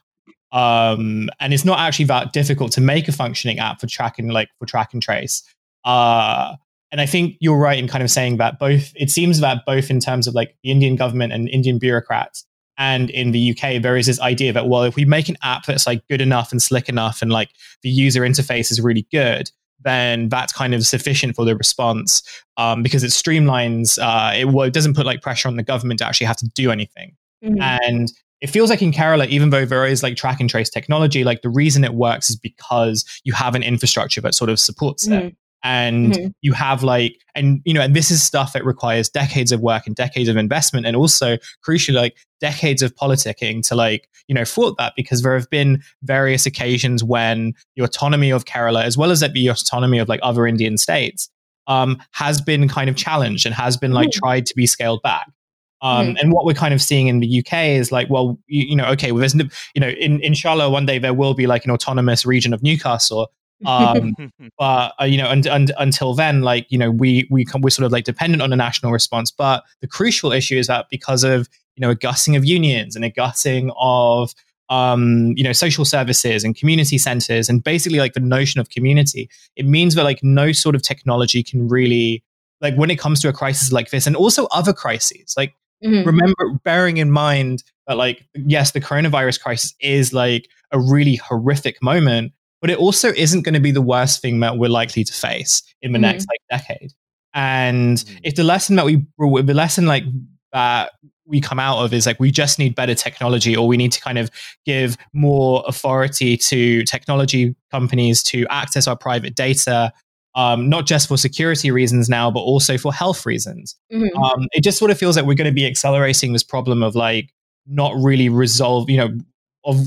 um, and it's not actually that difficult to make a functioning app for tracking like for track and trace. Uh, and I think you're right in kind of saying that both. It seems that both in terms of like the Indian government and Indian bureaucrats and in the UK, there is this idea that, well, if we make an app that's like good enough and slick enough and like the user interface is really good, then that's kind of sufficient for the response um, because it streamlines, uh, it, well, it doesn't put like pressure on the government to actually have to do anything. And it feels like in Kerala, even though there is like track and trace technology, like the reason it works is because you have an infrastructure that sort of supports it Mhm. And Mhm. you have like and you know and this is stuff that requires decades of work and decades of investment and also crucially like decades of politicking to like you know thwart that because there have been various occasions when the autonomy of kerala as well as that the autonomy of like other indian states um, has been kind of challenged and has been like Mhm. tried to be scaled back um, Mhm. and what we're kind of seeing in the UK is like, well, you, you know, okay, well, there's, no, you know, in, inshallah, one day there will be like an autonomous region of Newcastle, um, but uh, you know, and, and until then, like you know, we we come, we're sort of like dependent on a national response. But the crucial issue is that because of you know a gutting of unions and a gutting of um, you know, social services and community centers and basically like the notion of community. It means that like no sort of technology can really like when it comes to a crisis like this and also other crises. Like Mhm. remember bearing in mind that like yes, the coronavirus crisis is like a really horrific moment, but it also isn't going to be the worst thing that we're likely to face in the Mhm. next like decade. And Mhm. if the lesson that we the lesson like that we come out of is like we just need better technology or we need to kind of give more authority to technology companies to access our private data um, not just for security reasons now but also for health reasons Mhm. um, it just sort of feels like we're going to be accelerating this problem of like not really resolve you know of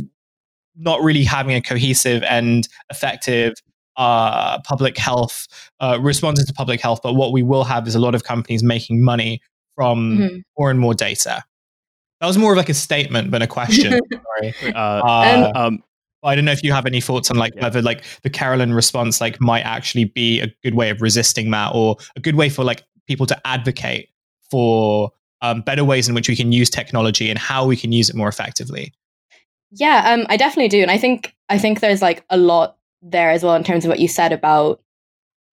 not really having a cohesive and effective uh, public health uh, responses to public health but what we will have is a lot of companies making money from Mhm. more and more data that was more of like a statement than a question sorry Uh, uh, um, I don't know if you have any thoughts on like Yeah. whether like the Keralan response like might actually be a good way of resisting that or a good way for like people to advocate for um, better ways in which we can use technology and how we can use it more effectively. Yeah, um, I definitely do, and I think I think there's like a lot there as well in terms of what you said about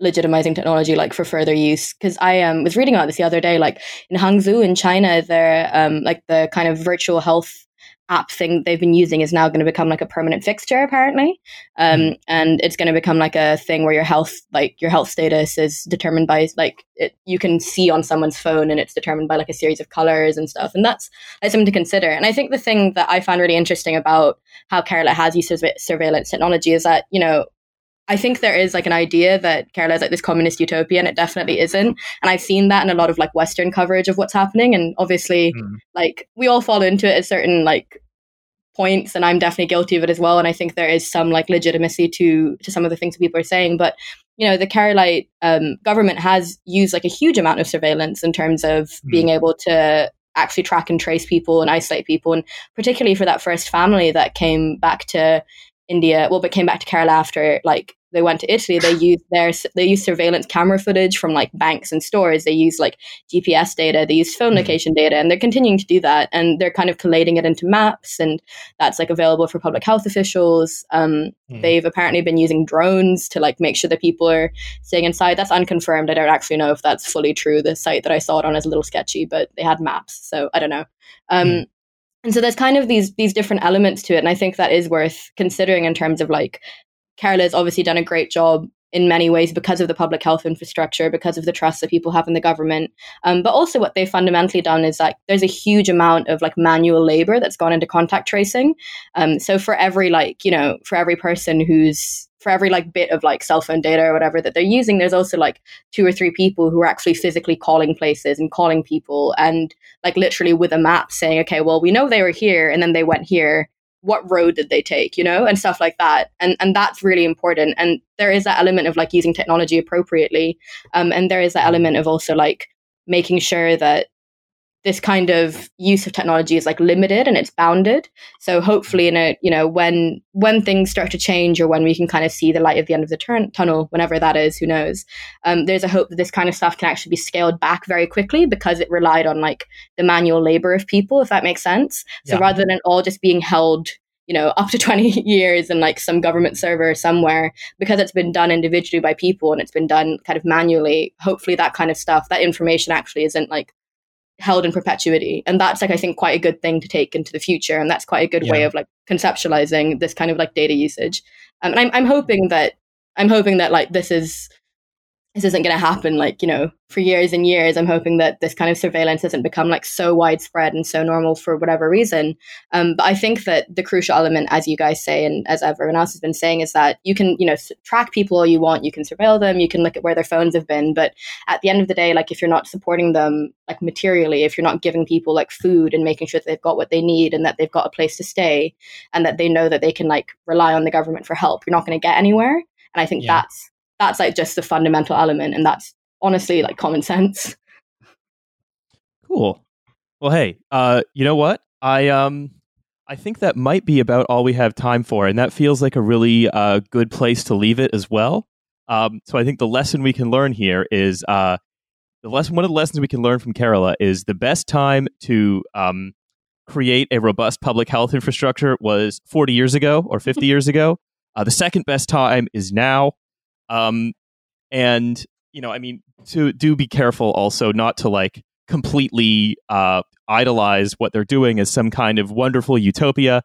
legitimizing technology, like for further use. Because I um, was reading about this the other day, like in Hangzhou in China, they're um, like the kind of virtual health app thing they've been using is now going to become like a permanent fixture apparently. Um, and it's going to become like a thing where your health like your health status is determined by like it, you can see on someone's phone and it's determined by like a series of colors and stuff and that's that's something to consider. And i think the thing that i found really interesting about how Kerala has used surve- surveillance technology is that you know I think there is like an idea that Kerala is like this communist utopia, and it definitely isn't. And I've seen that in a lot of like Western coverage of what's happening. And obviously, Mm. like we all fall into it at certain like points, and I'm definitely guilty of it as well. And I think there is some like legitimacy to to some of the things that people are saying. But you know, the Keralite um, government has used like a huge amount of surveillance in terms of being able to actually track and trace people and isolate people, and particularly for that first family that came back to India, well, but came back to Kerala after like they went to Italy. They used their they used surveillance camera footage from like banks and stores. They used like GPS data. They used phone Mhm. location data, and they're continuing to do that. And they're kind of collating it into maps, and that's like available for public health officials. Um, Mm. They've apparently been using drones to like make sure that people are staying inside. That's unconfirmed. I don't actually know if that's fully true. The site that I saw it on is a little sketchy, but they had maps, so I don't know. Um, Mm. And so there's kind of these these different elements to it, and I think that is worth considering in terms of like Kerala's obviously done a great job in many ways because of the public health infrastructure, because of the trust that people have in the government. Um, but also, what they've fundamentally done is like there's a huge amount of like manual labor that's gone into contact tracing. Um, so for every like you know for every person who's for every like bit of like cell phone data or whatever that they're using, there's also like two or three people who are actually physically calling places and calling people and like literally with a map saying, okay, well we know they were here and then they went here what road did they take you know and stuff like that. And and that's really important. And there is that element of like using technology appropriately. Um and there is that element of also like making sure that this kind of use of technology is like limited and it's bounded so hopefully in a you know when when things start to change or when we can kind of see the light at the end of the turn- tunnel whenever that is who knows um, there's a hope that this kind of stuff can actually be scaled back very quickly because it relied on like the manual labor of people if that makes sense so Yeah. rather than it all just being held you know up to 20 years in like some government server somewhere because it's been done individually by people and it's been done kind of manually hopefully that kind of stuff that information actually isn't like held in perpetuity. And that's like i think quite a good thing to take into the future. And that's quite a good way of like conceptualizing this kind of like data usage. Um, and I'm, I'm hoping that i'm hoping that like this is this isn't going to happen like you know for years and years. I'm hoping that this kind of surveillance doesn't become like so widespread and so normal for whatever reason. Um, but i think that the crucial element as you guys say and as everyone else has been saying is that you can you know track people all you want. You can surveil them. You can look at where their phones have been. But at the end of the day like if you're not supporting them like materially if you're not giving people like food and making sure that they've got what they need and that they've got a place to stay and that they know that they can like rely on the government for help you're not going to get anywhere. And i think Yeah. that's that's like just the fundamental element and that's honestly like common sense Cool. Well, hey, uh, you know what? I um, I think that might be about all we have time for, and that feels like a really uh, good place to leave it as well. Um, so I think the lesson we can learn here is uh, the lesson. One of the lessons we can learn from Kerala is the best time to um, create a robust public health infrastructure was 40 years ago or 50 years ago. Uh, the second best time is now. Um, and, you know, I mean, to do be careful also not to like completely uh, idolize what they're doing as some kind of wonderful utopia.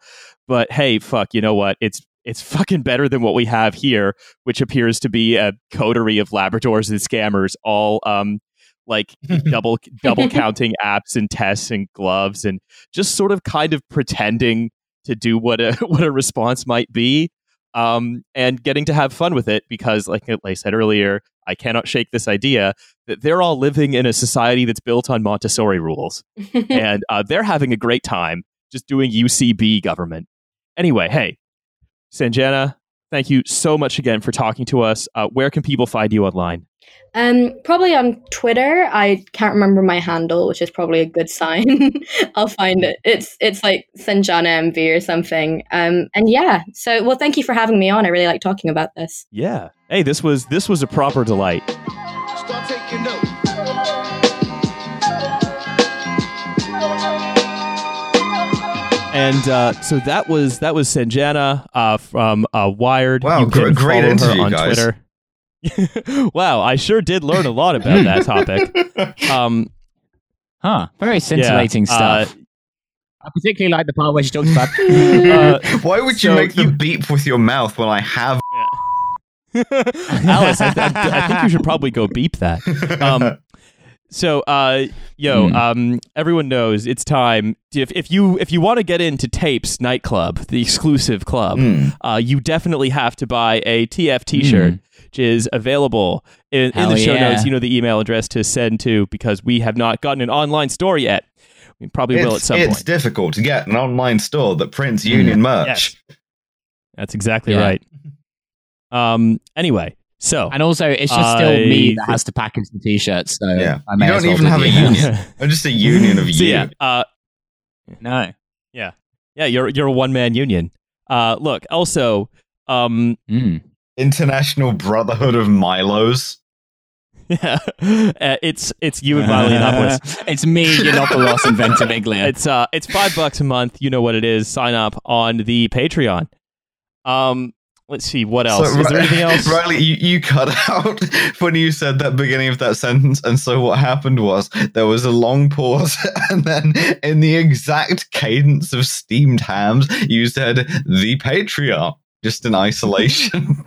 But hey, fuck, you know what? It's it's fucking better than what we have here, which appears to be a coterie of Labradors and scammers, all um, like double double counting apps and tests and gloves, and just sort of kind of pretending to do what a what a response might be, um, and getting to have fun with it because, like, I said earlier, I cannot shake this idea that they're all living in a society that's built on Montessori rules, and uh, they're having a great time just doing UCB government. Anyway, hey, Sanjana, thank you so much again for talking to us. Uh, where can people find you online? Um, probably on Twitter. I can't remember my handle, which is probably a good sign. I'll find it. It's it's like Sanjana MV or something. Um, and yeah. So well, thank you for having me on. I really like talking about this. Yeah. Hey, this was this was a proper delight. And uh, so that was that was Sanjana uh, from uh, Wired. Wow, You gr- can great follow her interview, on guys. Twitter. wow, I sure did learn a lot about that topic. Um, Huh. Very scintillating uh, stuff. I particularly like the part where she talks about. uh, Why would you So make the you- beep with your mouth when I have? Alice, I, I, I think you should probably go beep that. Um, so, uh, yo, Hmm. um, everyone knows it's time. If, if you if you want to get into Tapes nightclub, the exclusive club, Mm. uh, you definitely have to buy a TF T-shirt, which is available in, in the show yeah. notes. You know the email address to send to because we have not gotten an online store yet. We probably will at It's, some it's point. difficult to get an online store that prints Union merch. Yes. That's exactly Yeah. right. Um. Anyway, so and also, it's just still I me that has to package the t-shirts. So Yeah. I may You don't well even do have a union. I'm just a union of so you. yeah, uh, No. yeah, yeah. you're you're a one man union. Uh, look, also, um, Mm. International Brotherhood of Milos. yeah, uh, it's it's you and Milo Yiannopoulos. it's me, You're not the Yiannopoulos, and Ventimiglia. It's uh, it's five bucks a month. You know what it is. Sign up on the Patreon. Um, let's see what else. So, is there anything else? Riley, you, you cut out when you said that beginning of that sentence, and so what happened was there was a long pause, and then in the exact cadence of steamed hams, you said the Patreon, just in isolation.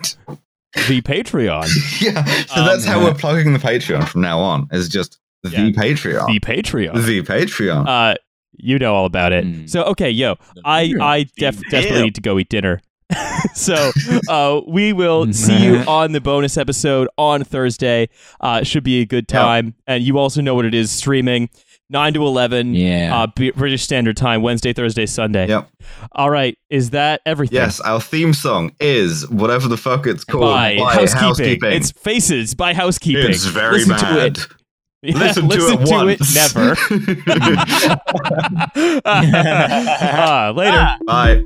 The Patreon, yeah, so that's Um, how we're plugging the Patreon from now on. Is just the Yeah. Patreon, the Patreon. the Patreon. Uh, you know all about it. Mm. So okay, yo, I I def- desperately need to go eat dinner. so uh, we will see you on the bonus episode on Thursday. Uh, should be a good Yep. time, and you also know what it is: streaming nine to eleven, yeah. uh, British Standard Time, Wednesday, Thursday, Sunday. Yep. All right, is that everything? Yes, our theme song is whatever the fuck it's called By, by housekeeping. housekeeping. It's Faces by Housekeeping. It's very Listen bad. To it. Yeah, Listen to listen it once. never. Ah, later. Bye.